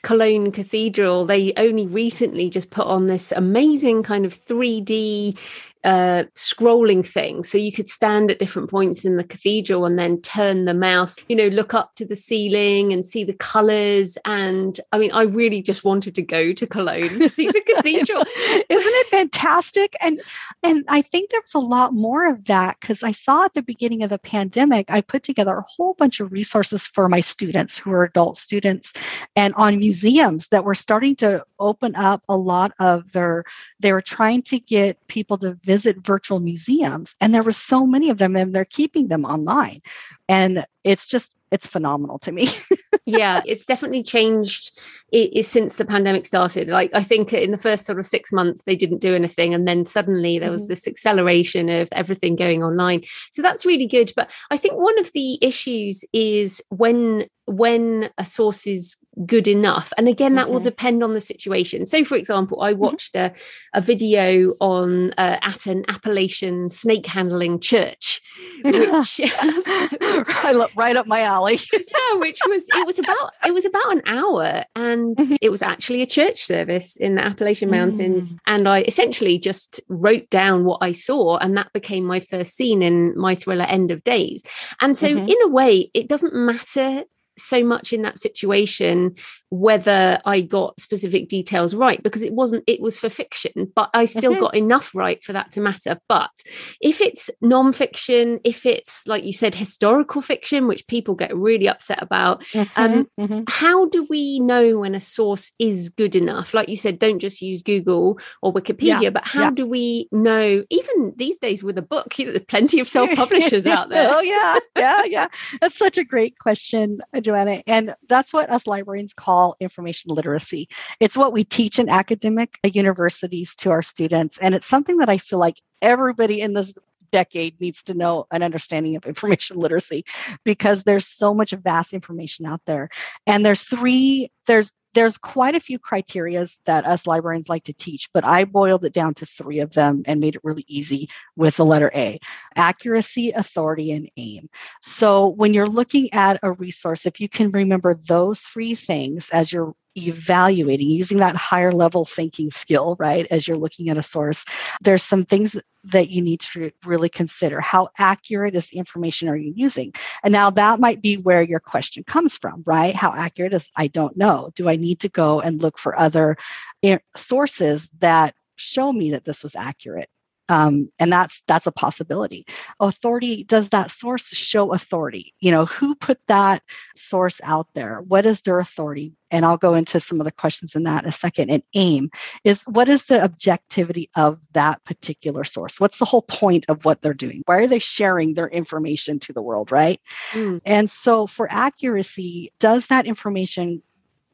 Speaker 1: Cologne Cathedral, they only recently just put on this amazing kind of 3D uh, scrolling thing. So you could stand at different points in the cathedral and then turn the mouse, you know, look up to the ceiling and see the colors. And I mean, I really just wanted to go to Cologne to see the [LAUGHS] cathedral.
Speaker 2: Isn't it fantastic? And and I think there's a lot more of that because I saw at the beginning of the pandemic, I put together a whole bunch of resources for my students who are adult students and on museums that were starting to open up a lot of their they were trying to get people to visit virtual museums and there were so many of them and they're keeping them online. And it's just it's phenomenal to me. [LAUGHS]
Speaker 1: Yeah it's definitely changed it is since the pandemic started. Like i think in the first sort of six months they didn't do anything and then suddenly there was mm-hmm. this acceleration of everything going online. So that's really good. But i think one of the issues is when when a source is good enough and again that mm-hmm. will depend on the situation so for example i mm-hmm. watched mm-hmm. a, a video on uh, at an appalachian snake handling church [LAUGHS] which [LAUGHS]
Speaker 2: right up my alley [LAUGHS]
Speaker 1: yeah which was it was about it was about an hour and mm-hmm. it was actually a church service in the appalachian mountains mm. and i essentially just wrote down what i saw and that became my first scene in my thriller end of days and so mm-hmm. in a way it doesn't matter so much in that situation whether I got specific details right because it wasn't, it was for fiction, but I still mm-hmm. got enough right for that to matter. But if it's non-fiction, if it's like you said, historical fiction, which people get really upset about, mm-hmm. Um, mm-hmm. how do we know when a source is good enough? Like you said, don't just use Google or Wikipedia, yeah. but how yeah. do we know, even these days with a book, you [LAUGHS] know, there's plenty of [LAUGHS] self-publishers out there.
Speaker 2: oh yeah, yeah, yeah. That's such a great question, [LAUGHS] Joanna. And that's what us librarians call call information literacy. It's what we teach in academic universities to our students. And it's something that I feel like everybody in this decade needs to know an understanding of [LAUGHS] information literacy because there's so much vast information out there and there's three there's there's quite a few criterias that us librarians like to teach, but I boiled it down to three of them and made it really easy with the letter A accuracy, authority, and aim. So when you're looking at a resource, if you can remember those three things as you're evaluating using that higher level thinking skill right as you're looking at a source there's some things that you need to really consider. How accurate is the information are you using? And now that might be where your question comes from right? How accurate is i don't know. Do i need to go and look for other eh, sources that show me that this was accurate um, and that's that's a possibility. Authority does that source show authority? You know who put that source out there? What is their authority? And i'll go into some of the questions in that in a second. And aim is what is the objectivity of that particular source? What's the whole point of what they're doing? Why are they sharing their information to the world right? Mm. and so for accuracy does that information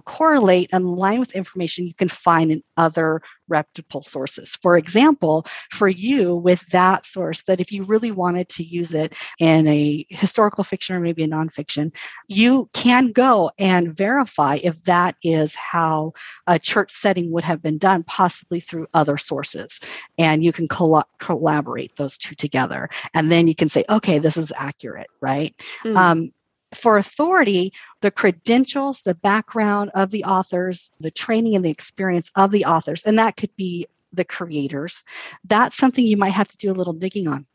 Speaker 2: correlate and align with information you can find in other reputable sources. For example, for you with that source, that if you really wanted to use it in a historical fiction or maybe a nonfiction, you can go and verify if that is how a church setting would have been done, possibly through other sources. And you can col- collaborate those two together. And then you can say, okay, this is accurate, right? Mm. Um, for authority, the credentials, the background of the authors, the training and the experience of the authors, and that could be the creators, that's something you might have to do a little digging on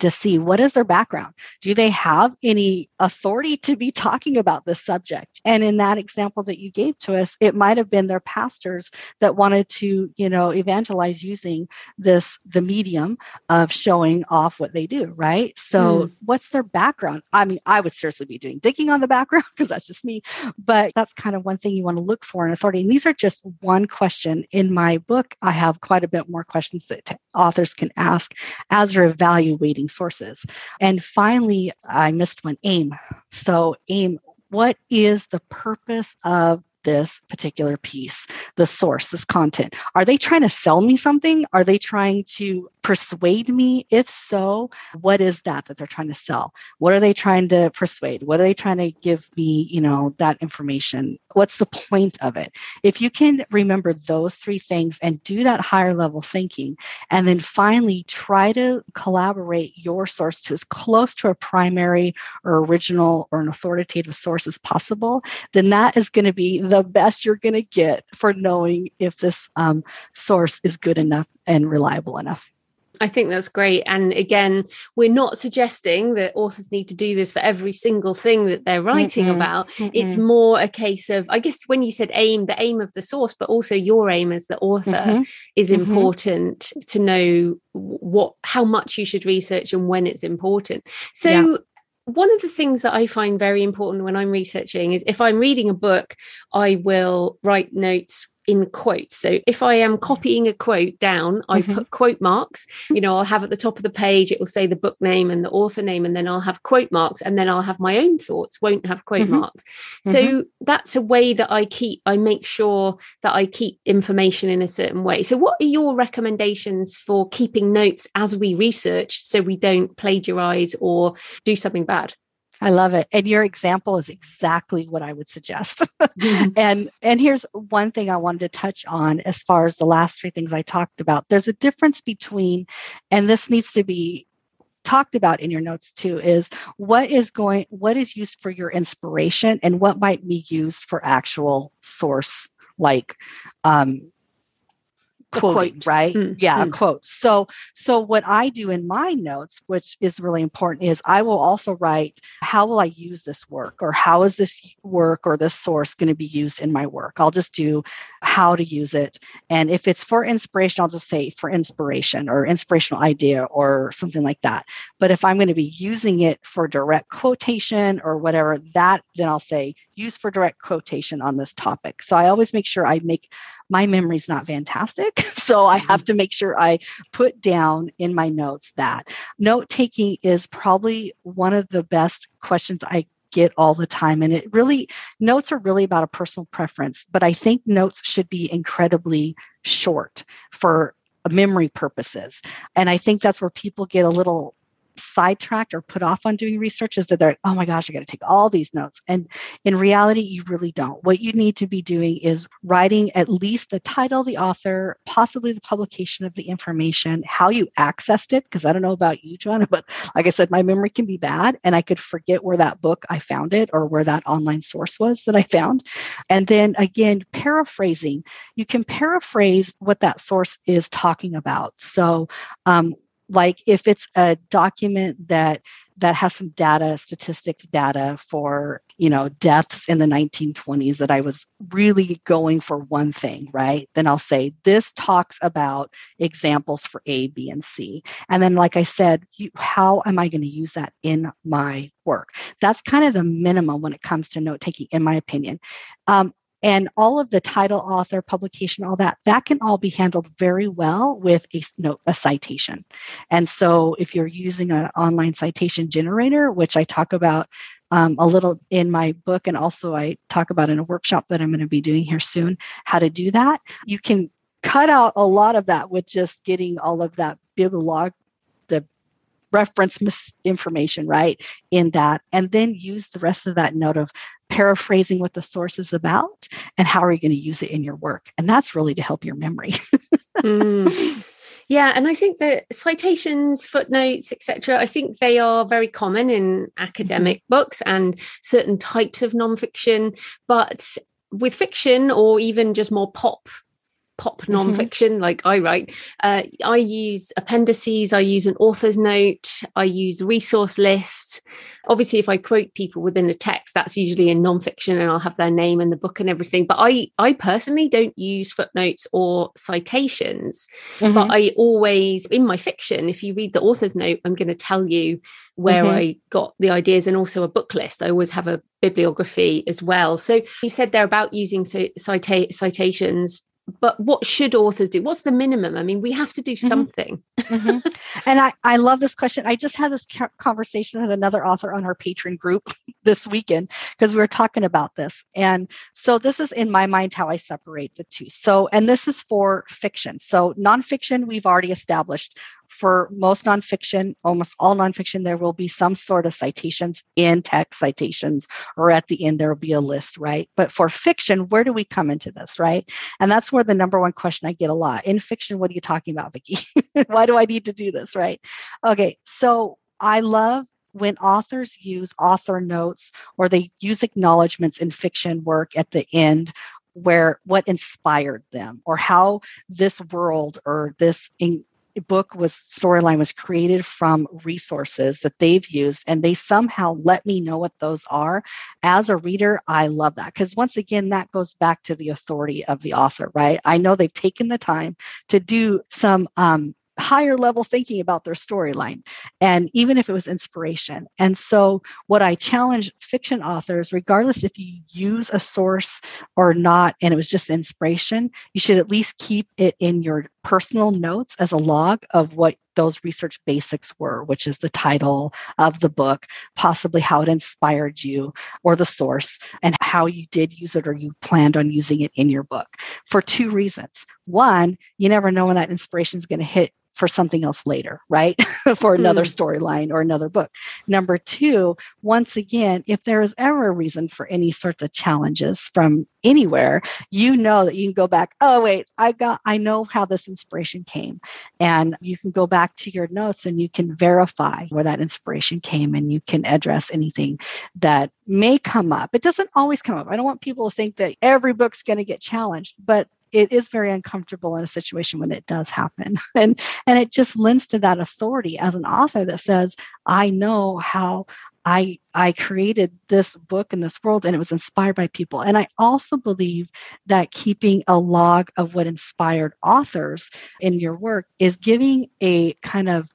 Speaker 2: to see what is their background. Do they have any authority to be talking about this subject? And in that example that you gave to us it might have been their pastors that wanted to you know evangelize using this the medium of showing off what they do right? So mm. what's their background? I mean i would seriously be doing digging on the background [LAUGHS] because that's just me but that's kind of one thing you want to look for in authority. And these are just one question in my book. I have quite a bit more questions that authors can ask as they're evaluating sources. And finally, I missed one aim. So, aim what is the purpose of this particular piece, the source, this content? Are they trying to sell me something? Are they trying to persuade me? If so, what is that that they're trying to sell? What are they trying to persuade? What are they trying to give me, you know, that information? What's the point of it? If you can remember those three things and do that higher level thinking, and then finally try to collaborate your source to as close to a primary or original or an authoritative source as possible, then that is going to be the best you're going to get for knowing if this um, source is good enough and reliable enough.
Speaker 1: I think that's great. And again, we're not suggesting that authors need to do this for every single thing that they're writing mm-mm, about. Mm-mm. It's more a case of, I guess, when you said aim, the aim of the source, but also your aim as the author mm-hmm. is mm-hmm. important to know what, how much you should research and when it's important. So, yeah one of the things that I find very important when I'm researching is if I'm reading a book, I will write notes in quotes. So if I am copying a quote down, I mm-hmm. put quote marks. You know, I'll have at the top of the page, it will say the book name and the author name, and then I'll have quote marks, and then I'll have my own thoughts, won't have quote mm-hmm. marks. So mm-hmm. that's a way that I keep, I make sure that I keep information in a certain way. So, what are your recommendations for keeping notes as we research so we don't plagiarize or do something bad?
Speaker 2: I love it. And your example is exactly what I would suggest. [LAUGHS] mm-hmm. And and here's one thing I wanted to touch on as far as the last three things I talked about. There's a difference between and this needs to be talked about in your notes too is what is going what is used for your inspiration and what might be used for actual source like um, quoting, quote. right? Mm, yeah, mm. a quote. So, so what I do in my notes, which is really important, is I will also write how will I use this work, or how is this work or this source going to be used in my work. I'll just do how to use it, and if it's for inspiration, I'll just say for inspiration or inspirational idea or something like that. But if I'm going to be using it for direct quotation or whatever, that then I'll say use for direct quotation on this topic. So I always make sure I make my memory's not fantastic. [LAUGHS] So I have mm-hmm. to make sure I put down in my notes that note taking is probably one of the best questions I get all the time. And it really, notes are really about a personal preference, but I think notes should be incredibly short for memory purposes. And I think that's where people get a little sidetracked or put off on doing research is that they're, oh my gosh, I got to take all these notes. And in reality, you really don't. What you need to be doing is writing at least the title, the author, possibly the publication of the information, how you accessed it. Because I don't know about you, John, but like I said, my memory can be bad and I could forget where that book I found it or where that online source was that I found. And then again, paraphrasing, you can paraphrase what that source is talking about. So, um, like if it's a document that that has some data statistics data for you know deaths in the 1920s that i was really going for one thing right? Then i'll say this talks about examples for a b and c. And then like i said you, how am i going to use that in my work? That's kind of the minimum when it comes to note taking in my opinion. Um, and all of the title author publication all that that can all be handled very well with a note a citation. And so if you're using an online citation generator which i talk about um, a little in my book and also i talk about in a workshop that i'm going to be doing here soon how to do that you can cut out a lot of that with just getting all of that bibliog reference misinformation, right in that and then use the rest of that note of paraphrasing what the source is about and how are you going to use it in your work and that's really to help your memory [LAUGHS]
Speaker 1: mm. yeah and i think that citations footnotes etc i think they are very common in academic mm-hmm. books and certain types of nonfiction but with fiction or even just more pop pop mm-hmm. nonfiction mm-hmm. like I write, uh, I use appendices, I use an author's note, I use resource list. Obviously, if I quote people within a text, that's usually in nonfiction and I'll have their name and the book and everything. But I, I personally don't use footnotes or citations. Mm-hmm. But I always, in my fiction, if you read the author's note, I'm going to tell you where mm-hmm. I got the ideas and also a book list. I always have a bibliography as well. So you said there about using cita- citations but what should authors do? What's the minimum? I mean we have to do mm-hmm. something.
Speaker 2: Mm-hmm. and I, I love this question. I just had this conversation with another author on our Patreon group [LAUGHS] this weekend because we were talking about this. And so this is in my mind how i separate the two. So and this is for fiction. So nonfiction we've already established for most nonfiction, almost all nonfiction, there will be some sort of citations in text citations, or at the end, there will be a list, right? But for fiction, where do we come into this, right? And that's where the number one question I get a lot in fiction, what are you talking about, Vikki? [LAUGHS] Why do I need to do this, right? Okay, so I love when authors use author notes or they use acknowledgments in fiction work at the end where what inspired them or how this world or this in, book was storyline was created from resources that they've used and they somehow let me know what those are. As a reader i love that because once again that goes back to the authority of the author right? I know they've taken the time to do some um, higher level thinking about their storyline and even if it was inspiration. And so what i challenge fiction authors regardless if you use a source or not and it was just inspiration you should at least keep it in your personal notes as a log of what those research basics were which is the title of the book possibly how it inspired you or the source and how you did use it or you planned on using it in your book for two reasons. One you never know when that inspiration is going to hit for something else later, right? [LAUGHS] for another mm. storyline or another book. Number two, once again, if there is ever a reason for any sorts of challenges from anywhere, you know that you can go back, oh, wait, I got, I know how this inspiration came. And you can go back to your notes and you can verify where that inspiration came and you can address anything that may come up. It doesn't always come up. I don't want people to think that every book's going to get challenged, but it is very uncomfortable in a situation when it does happen. [LAUGHS] And and it just lends to that authority as an author that says i know how i i created this book in this world and it was inspired by people. And i also believe that keeping a log of what inspired authors in your work is giving a kind of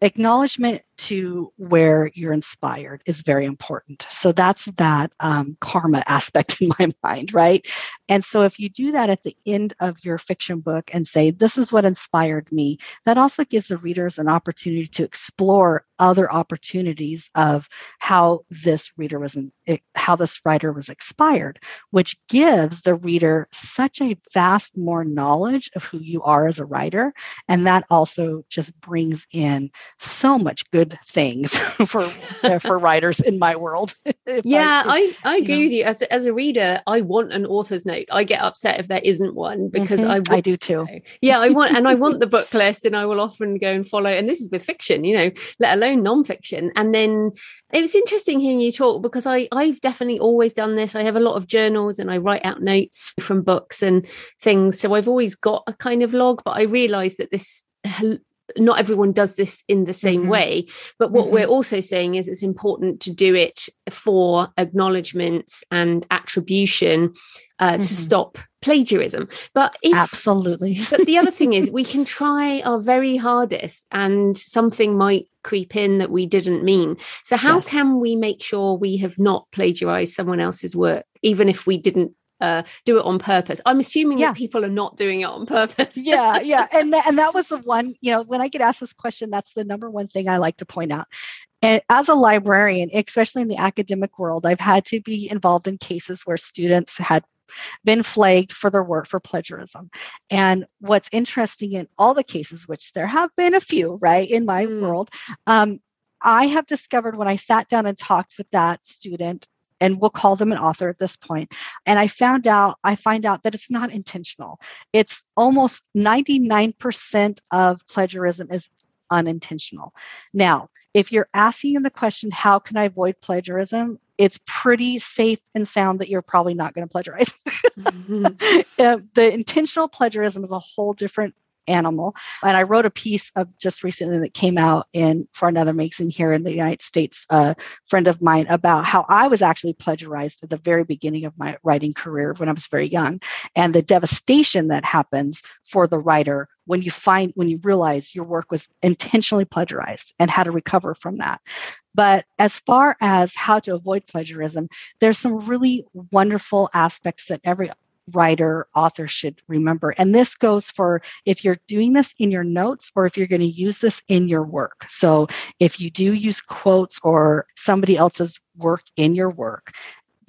Speaker 2: acknowledgement to where you're inspired is very important. So that's that um, karma aspect [LAUGHS] in my mind, right? And so if you do that at the end of your fiction book and say, this is what inspired me, that also gives the readers an opportunity to explore other opportunities of how this reader was, in, how this writer was inspired, which gives the reader such a vast more knowledge of who you are as a writer. And that also just brings in so much good good things [LAUGHS] for uh, for [LAUGHS] writers in my world. [LAUGHS]
Speaker 1: yeah, I, I, I agree know. with you. As as a reader, I want an author's note. I get upset if there isn't one because mm-hmm. I want,
Speaker 2: I do too.
Speaker 1: Yeah, I want and I want the book list, and I will often go and follow. And this is with fiction, you know, let alone nonfiction. And then it was interesting hearing you talk because I I've definitely always done this. I have a lot of journals and I write out notes from books and things. So I've always got a kind of log, but I realised that this not everyone does this in the same mm-hmm. way but what mm-hmm. we're also saying is it's important to do it for acknowledgements and attribution uh, mm-hmm. to stop plagiarism but if,
Speaker 2: absolutely [LAUGHS]
Speaker 1: but the other thing is we can [LAUGHS] try our very hardest and something might creep in that we didn't mean so how yes. can we make sure we have not plagiarized someone else's work even if we didn't uh, do it on purpose. I'm assuming yeah. that people are not doing it on purpose. [LAUGHS]
Speaker 2: yeah, yeah, and th- and that was the one. You know, when I get asked this question, that's the number one thing I like to point out. And as a librarian, especially in the academic world, I've had to be involved in cases where students had been flagged for their work for plagiarism. And what's interesting in all the cases, which there have been a few, right, in my mm. world, um, I have discovered when I sat down and talked with that student and we'll call them an author at this point. And I found out, I find out that it's not intentional. It's almost 99% of plagiarism is unintentional. Now, if you're asking the question, how can I avoid plagiarism? It's pretty safe and sound that you're probably not going to plagiarize. [LAUGHS] mm-hmm. uh, the intentional plagiarism is a whole different animal. And I wrote a piece of just recently that came out in for another magazine here in the United States, a friend of mine, about how I was actually plagiarized at the very beginning of my writing career when I was very young, and the devastation that happens for the writer when you find when you realize your work was intentionally plagiarized and how to recover from that. But as far as how to avoid plagiarism, there's some really wonderful aspects that every writer, author should remember. And this goes for if you're doing this in your notes or if you're going to use this in your work. So if you do use quotes or somebody else's work in your work,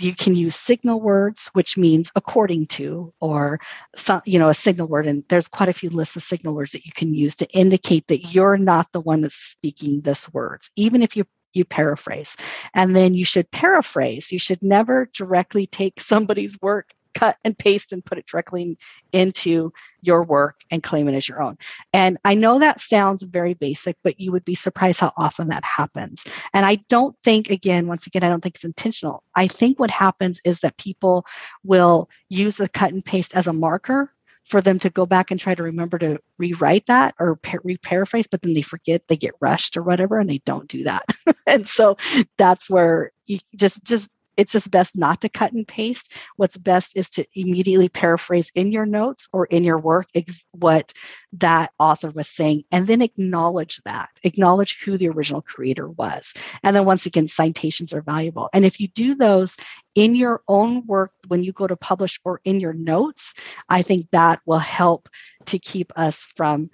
Speaker 2: you can use signal words which means according to or some you know a signal word and there's quite a few lists of signal words that you can use to indicate that you're not the one that's speaking this words even if you you paraphrase and then you should paraphrase you should never directly take somebody's work cut and paste and put it directly into your work and claim it as your own. And I know that sounds very basic, but you would be surprised how often that happens. And I don't think, again, once again, I don't think it's intentional. I think what happens is that people will use the cut and paste as a marker for them to go back and try to remember to rewrite that or re-paraphrase but then they forget they get rushed or whatever and they don't do that [LAUGHS] and so that's where you just just it's just best not to cut and paste. What's best is to immediately paraphrase in your notes or in your work ex- what that author was saying and then acknowledge that, acknowledge who the original creator was. And then once again, citations are valuable. And if you do those in your own work when you go to publish or in your notes, I think that will help to keep us from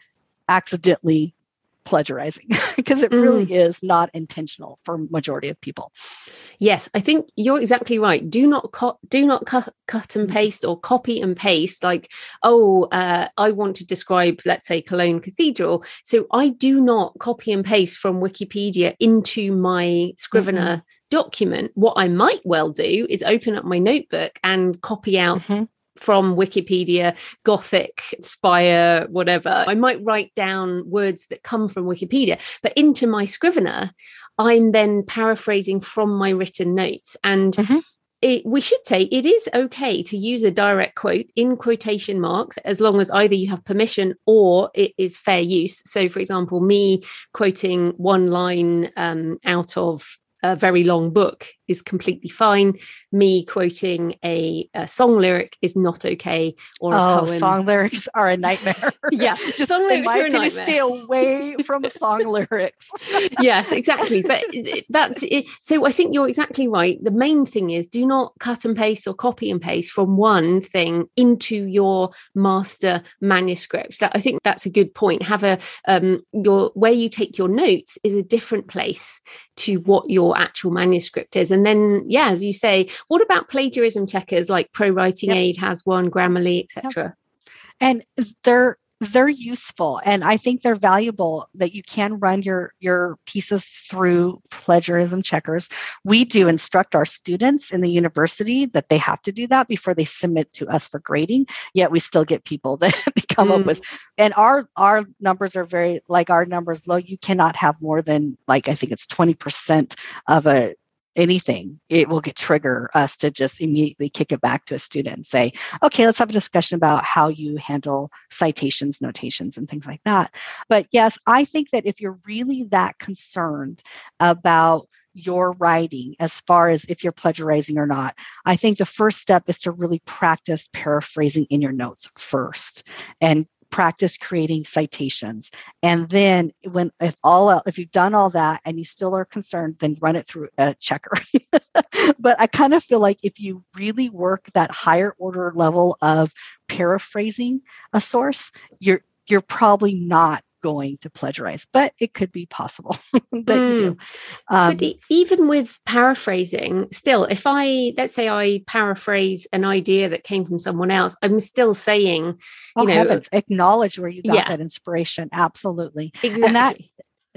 Speaker 2: accidentally plagiarizing [LAUGHS] because it really mm. is not intentional for majority of people.
Speaker 1: Yes i think you're exactly right. Do not co- do not cut, cut and mm. paste or copy and paste like oh uh, i want to describe let's say cologne cathedral. So i do not copy and paste from wikipedia into my scrivener mm-hmm document, what I might well do is open up my notebook and copy out mm-hmm from Wikipedia, Gothic, Spire, whatever. I might write down words that come from Wikipedia, but into my Scrivener, I'm then paraphrasing from my written notes. And mm-hmm. it, we should say it is okay to use a direct quote in quotation marks as long as either you have permission or it is fair use. So, for example, me quoting one line um, out of a very long book is completely fine. Me quoting a, a song lyric is not okay.
Speaker 2: Or oh, poem. song lyrics [LAUGHS] are a nightmare. [LAUGHS]
Speaker 1: yeah, [LAUGHS]
Speaker 2: just song lyrics are a nightmare. Stay away from song lyrics.
Speaker 1: yes, exactly. But that's it. So I think you're exactly right. The main thing is do not cut and paste or copy and paste from one thing into your master manuscript. That I think that's a good point. Have a um, your where you take your notes is a different place to what your actual manuscript is and then yeah as you say what about plagiarism checkers like pro writing yep. aid has one grammarly etc
Speaker 2: yep. and they're they're useful and i think they're valuable that you can run your your pieces through plagiarism checkers we do instruct our students in the university that they have to do that before they submit to us for grading yet we still get people [LAUGHS] that come mm. up with and our our numbers are very like our numbers low you cannot have more than like i think it's 20% of a anything, it will get trigger us to just immediately kick it back to a student and say, okay, let's have a discussion about how you handle citations, notations, and things like that. But yes, I think that if you're really that concerned about your writing as far as if you're plagiarizing or not. I think the first step is to really practice paraphrasing in your notes first and practice creating citations. And then when if all if you've done all that and you still are concerned then run it through a checker. [LAUGHS] But i kind of feel like if you really work that higher order level of paraphrasing a source you're you're probably not going to plagiarize, but it could be possible [LAUGHS] that mm. you do.
Speaker 1: Hmm. Um, but even with paraphrasing, still, if I let's say I paraphrase an idea that came from someone else, I'm still saying, you
Speaker 2: oh,
Speaker 1: know,
Speaker 2: heavens, acknowledge where you got yeah. that inspiration. Absolutely,
Speaker 1: exactly.
Speaker 2: And that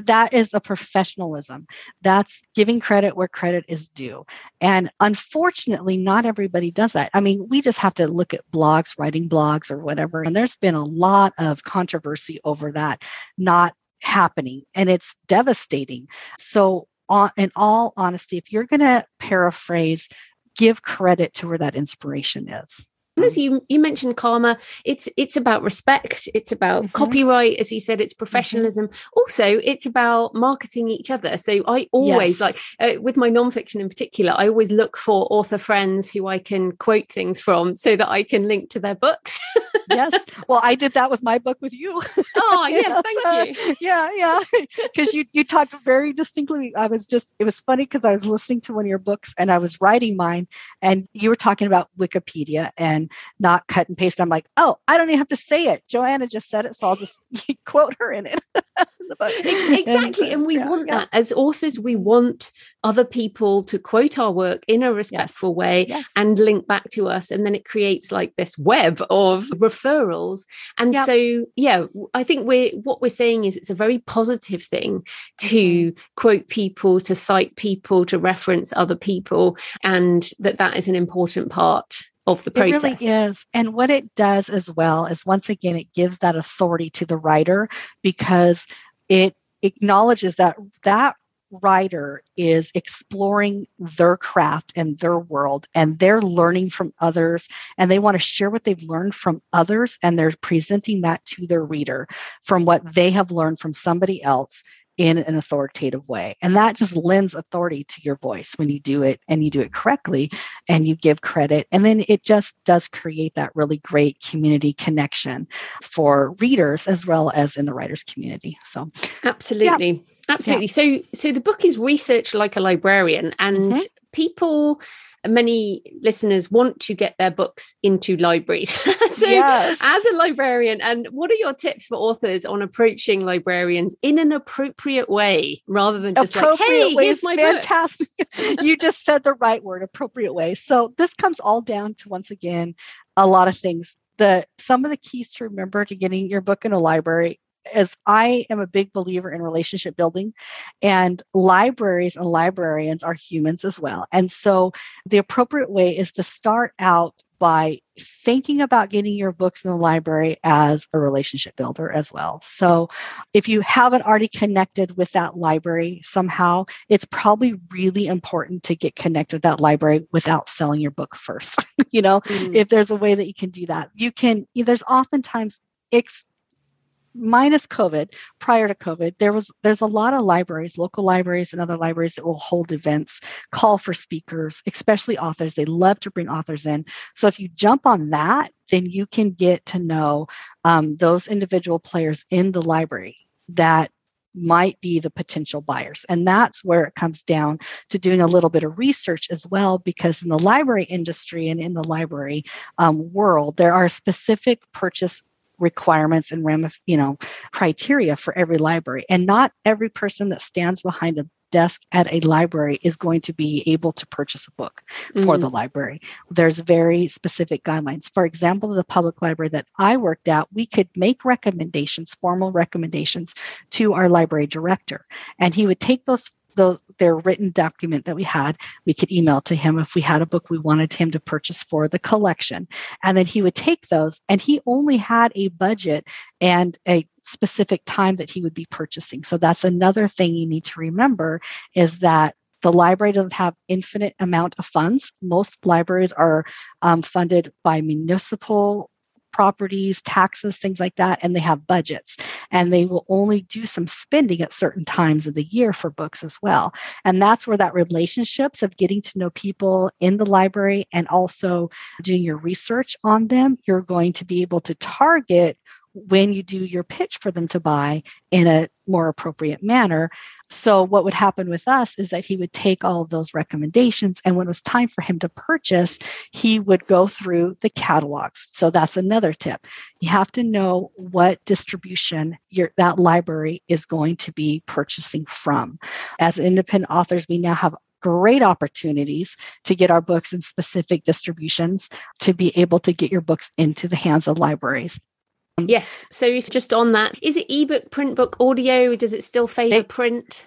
Speaker 2: that is a professionalism. That's giving credit where credit is due. And unfortunately, not everybody does that. I mean, we just have to look at blogs, writing blogs or whatever. And there's been a lot of controversy over that not happening. And it's devastating. So, uh, in all honesty, if you're going to paraphrase, give credit to where that inspiration is
Speaker 1: as you you mentioned karma. It's it's about respect. It's about mm-hmm. copyright as you said it's mm-hmm. professionalism. Mm-hmm. also it's about marketing each other. So i always yes. like uh, with my nonfiction in particular i always look for author friends who i can quote things from so that i can link to their books. [LAUGHS]
Speaker 2: Yes. Well i did that with my book with you.
Speaker 1: Oh [LAUGHS] yeah. thank you.
Speaker 2: Yeah yeah. [LAUGHS] Because you you talked very distinctly. I was just it was funny because i was listening to one of your books and i was writing mine and you were talking about wikipedia and not cut and paste. I'm like, oh, I don't even have to say it. Joanna just said it, so I'll just [LAUGHS] quote her in it. [LAUGHS] [LAUGHS]
Speaker 1: exactly. And, and we yeah, want yeah. that as authors, we want other people to quote our work in a respectful yes. way yes. and link back to us. And then it creates like this web of referrals. And yep. so, yeah, I think we're what we're saying is it's a very positive thing to mm-hmm. quote people, to cite people, to reference other people, and that that is an important part of the process.
Speaker 2: It really is. And what it does as well is once again, it gives that authority to the writer because it acknowledges that that writer is exploring their craft and their world and they're learning from others and they want to share what they've learned from others and they're presenting that to their reader from what they have learned from somebody else in an authoritative way. And that just lends authority to your voice when you do it and you do it correctly and you give credit. And then it just does create that really great community connection for readers as well as in the writers community. So
Speaker 1: absolutely. Yeah. Absolutely. Yeah. So so the book is research like a librarian and mm-hmm. people many listeners want to get their books into libraries. [LAUGHS] so, yes. as a librarian, and what are your tips for authors on approaching librarians in an appropriate way rather than just like, hey, here's my fantastic.
Speaker 2: book? [LAUGHS] you just said the right word, appropriate way. So, this comes all down to once again a lot of things. The some of the keys to remember to getting your book in a library as I am a big believer in relationship building, and libraries and librarians are humans as well. And so the appropriate way is to start out by thinking about getting your books in the library as a relationship builder as well. So, if you haven't already connected with that library somehow, it's probably really important to get connected with that library without selling your book first. [LAUGHS] you know, mm. if there's a way that you can do that, you can, there's oftentimes ex- minus COVID, prior to COVID, there was there's a lot of libraries, local libraries and other libraries that will hold events, call for speakers, especially authors. They love to bring authors in. So if you jump on that, then you can get to know um, those individual players in the library that might be the potential buyers. And that's where it comes down to doing a little bit of research as well, because in the library industry and in the library um, world, there are specific purchase requirements and ramif- you know criteria for every library and not every person that stands behind a desk at a library is going to be able to purchase a book for the mm. library. There's very specific guidelines. For example, the public library that I worked at, we could make recommendations, formal recommendations to our library director, and he would take those those their written document that we had we could email to him if we had a book we wanted him to purchase for the collection and then he would take those and he only had a budget and a specific time that he would be purchasing so that's another thing you need to remember is that the library doesn't have infinite amount of funds. Most libraries are um, funded by municipal properties, taxes, things like that, and they have budgets. And they will only do some spending at certain times of the year for books as well. And that's where that relationships of getting to know people in the library and also doing your research on them, you're going to be able to target when you do your pitch for them to buy in a more appropriate manner. So, what would happen with us is that he would take all of those recommendations, and when it was time for him to purchase, he would go through the catalogs. So, that's another tip. You have to know what distribution your, that library is going to be purchasing from. As independent authors, we now have great opportunities to get our books in specific distributions to be able to get your books into the hands of libraries.
Speaker 1: Yes. So if just on that, is it ebook, print book, audio? Does it still favor print?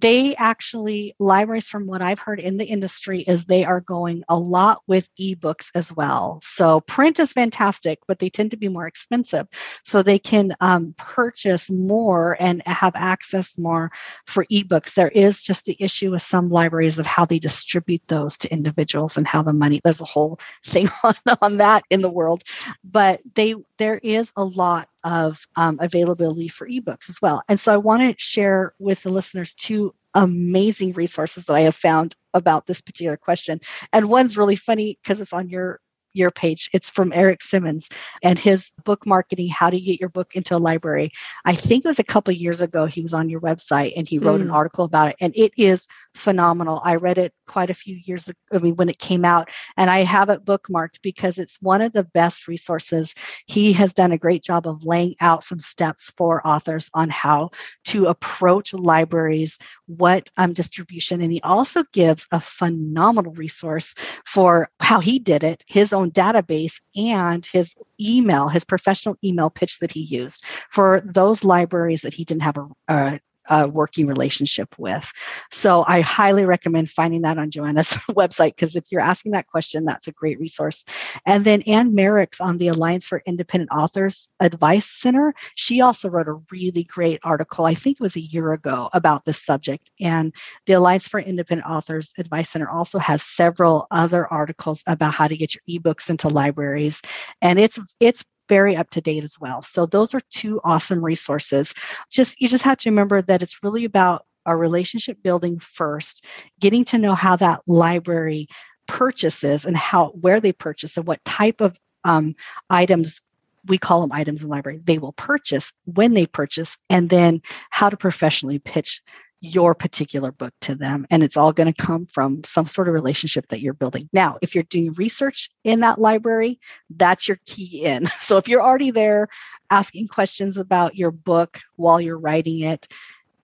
Speaker 2: They actually libraries from what i've heard in the industry is they are going a lot with ebooks as well. So print is fantastic but they tend to be more expensive. So they can um, purchase more and have access more for ebooks. There is just the issue with some libraries of how they distribute those to individuals and how the money there's a whole [LAUGHS] thing on, on that in the world. But they there is a lot of um, availability for ebooks as well. And so I want to share with the listeners two amazing resources that I have found about this particular question. And one's really funny because it's on your your page. It's from Eric Simmons and his book marketing, how to get your book into a library. I think it was a couple years ago he was on your website and he wrote mm. an article about it and it is phenomenal. I read it quite a few years ago, I mean when it came out and I have it bookmarked because it's one of the best resources. He has done a great job of laying out some steps for authors on how to approach libraries, what um, distribution and he also gives a phenomenal resource for how he did it, his own database and his email, his professional email pitch that he used for those libraries that he didn't have a, a a working relationship with. So I highly recommend finding that on Joanna's [LAUGHS] website because if you're asking that question, that's a great resource. And then Anne Merrick's on the Alliance for Independent Authors Advice Center. She also wrote a really great article, I think it was a year ago, about this subject. And the Alliance for Independent Authors Advice Center also has several other articles about how to get your ebooks into libraries. And it's it's very up to date as well. So those are two awesome resources. Just you just have to remember that it's really about our relationship building first, getting to know how that library purchases and how where they purchase and what type of um, items we call them items in the library they will purchase when they purchase and then how to professionally pitch your particular book to them. And it's all going to come from some sort of relationship that you're building. Now, if you're doing research in that library, that's your key in. [LAUGHS] So if you're already there asking questions about your book while you're writing it,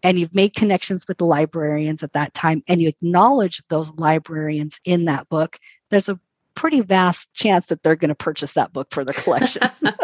Speaker 2: and you've made connections with the librarians at that time, and you acknowledge those librarians in that book, there's a pretty vast chance that they're going to purchase that book for their collection. [LAUGHS] oh, [LAUGHS]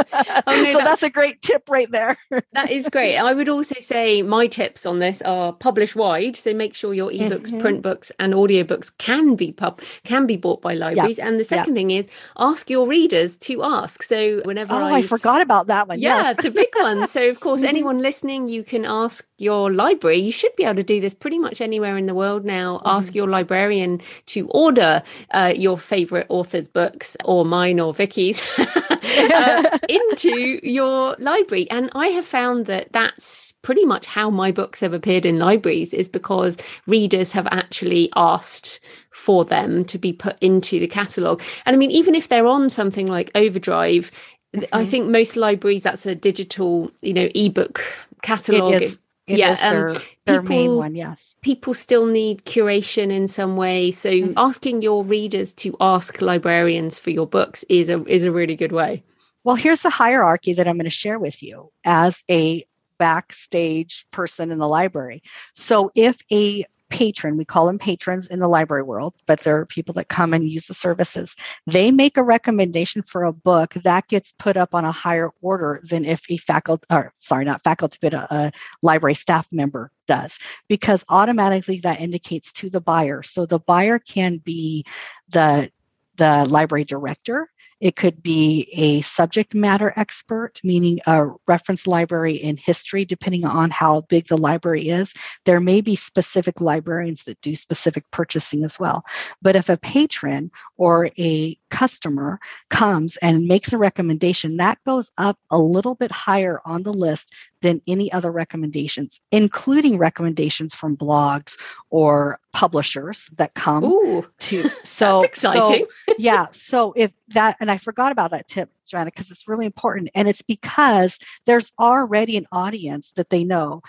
Speaker 2: so that's, that's, a great tip right there. [LAUGHS]
Speaker 1: that is great. I would also say my tips on this are publish wide. So make sure your ebooks, mm-hmm. print books, and audiobooks can be pub can be bought by libraries. And the second thing is ask your readers to ask. So whenever
Speaker 2: oh, I, I forgot about that one.
Speaker 1: Yeah, yes. it's a big one. So of course, mm-hmm. anyone listening, you can ask your library. You should be able to do this pretty much anywhere in the world now. Mm-hmm. Ask your librarian to order uh, your favorite author's books or mine or Vikki's [LAUGHS] uh, [LAUGHS] into your library. And I have found that that's pretty much how my books have appeared in libraries is because readers have actually asked for them to be put into the catalogue. And I mean, even if they're on something like Overdrive, mm-hmm. I think most libraries that's a digital, you know, ebook catalogue.
Speaker 2: It yeah, um, their, their people, main one, yes.
Speaker 1: People still need curation in some way. So mm-hmm. asking your readers to ask librarians for your books is a is a really good way.
Speaker 2: Well, here's the hierarchy that I'm going to share with you as a backstage person in the library. So if a patron, we call them patrons in the library world, but they're people that come and use the services. They make a recommendation for a book that gets put up on a higher order than if a faculty, or sorry, not faculty, but a, a library staff member does, because automatically that indicates to the buyer. So the buyer can be the the library director It could be a subject matter expert, meaning a reference library in history, depending on how big the library is. There may be specific librarians that do specific purchasing as well. But if a patron or a customer comes and makes a recommendation, that goes up a little bit higher on the list than any other recommendations, including recommendations from blogs or publishers that come
Speaker 1: Ooh,
Speaker 2: to [LAUGHS] so
Speaker 1: exciting.
Speaker 2: So, [LAUGHS] yeah. So if that and I forgot about that tip, Joanna, because it's really important. And it's because there's already an audience that they know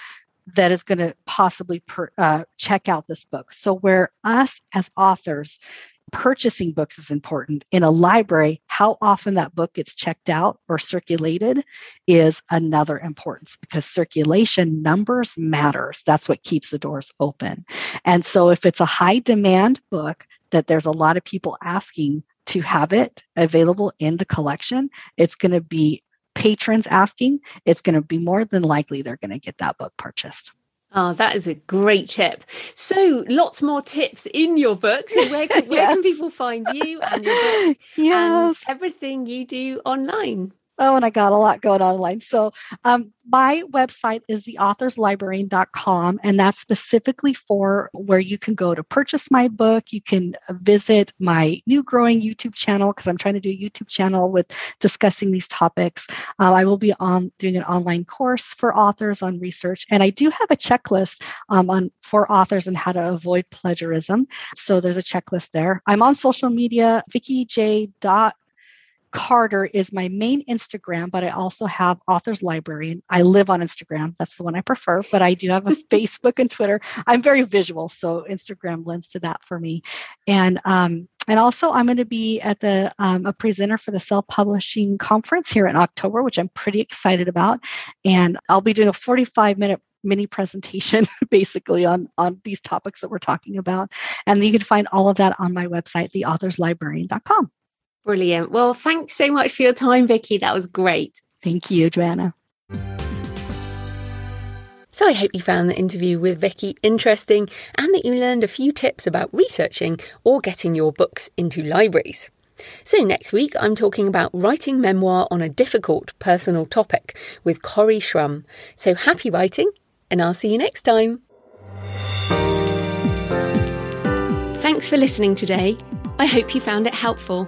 Speaker 2: that is going to possibly per, uh, check out this book. So where us as authors purchasing books is important. In a library, how often that book gets checked out or circulated is another importance because circulation numbers matters. That's what keeps the doors open. And so if it's a high demand book that there's a lot of people asking to have it available in the collection, it's going to be patrons asking, it's going to be more than likely they're going to get that book purchased.
Speaker 1: Oh, that is a great tip. So, lots more tips in your book. So, where can, [LAUGHS] where can people find you and your book [LAUGHS]
Speaker 2: yes.
Speaker 1: and everything you do online?
Speaker 2: Oh, and I got a lot going on online. So, um, my website is theauthorslibrarian.com, and that's specifically for where you can go to purchase my book. You can visit my new growing YouTube channel because I'm trying to do a YouTube channel with discussing these topics. Uh, I will be on doing an online course for authors on research, and I do have a checklist um, on for authors and how to avoid plagiarism. So there's a checklist there. I'm on social media, VikkiJ. Carter is my main Instagram, but I also have Authors Library. I live on Instagram. That's the one I prefer, but I do have a [LAUGHS] Facebook and Twitter. I'm very visual, so Instagram lends to that for me. And um, and also, I'm going to be at the um, a presenter for the self publishing conference here in October, which I'm pretty excited about. And I'll be doing a 45 minute mini presentation [LAUGHS] basically on on these topics that we're talking about and you can find all of that on my website theauthorslibrarian.com
Speaker 1: Brilliant. Well, thanks so much for your time, Vikki. That was great.
Speaker 2: Thank you, Joanna.
Speaker 1: So I hope you found the interview with Vikki interesting and that you learned a few tips about researching or getting your books into libraries. So next week I'm talking about writing memoir on a difficult personal topic with Corrie Schrum. So happy writing and I'll see you next time. Thanks for listening today. I hope you found it helpful.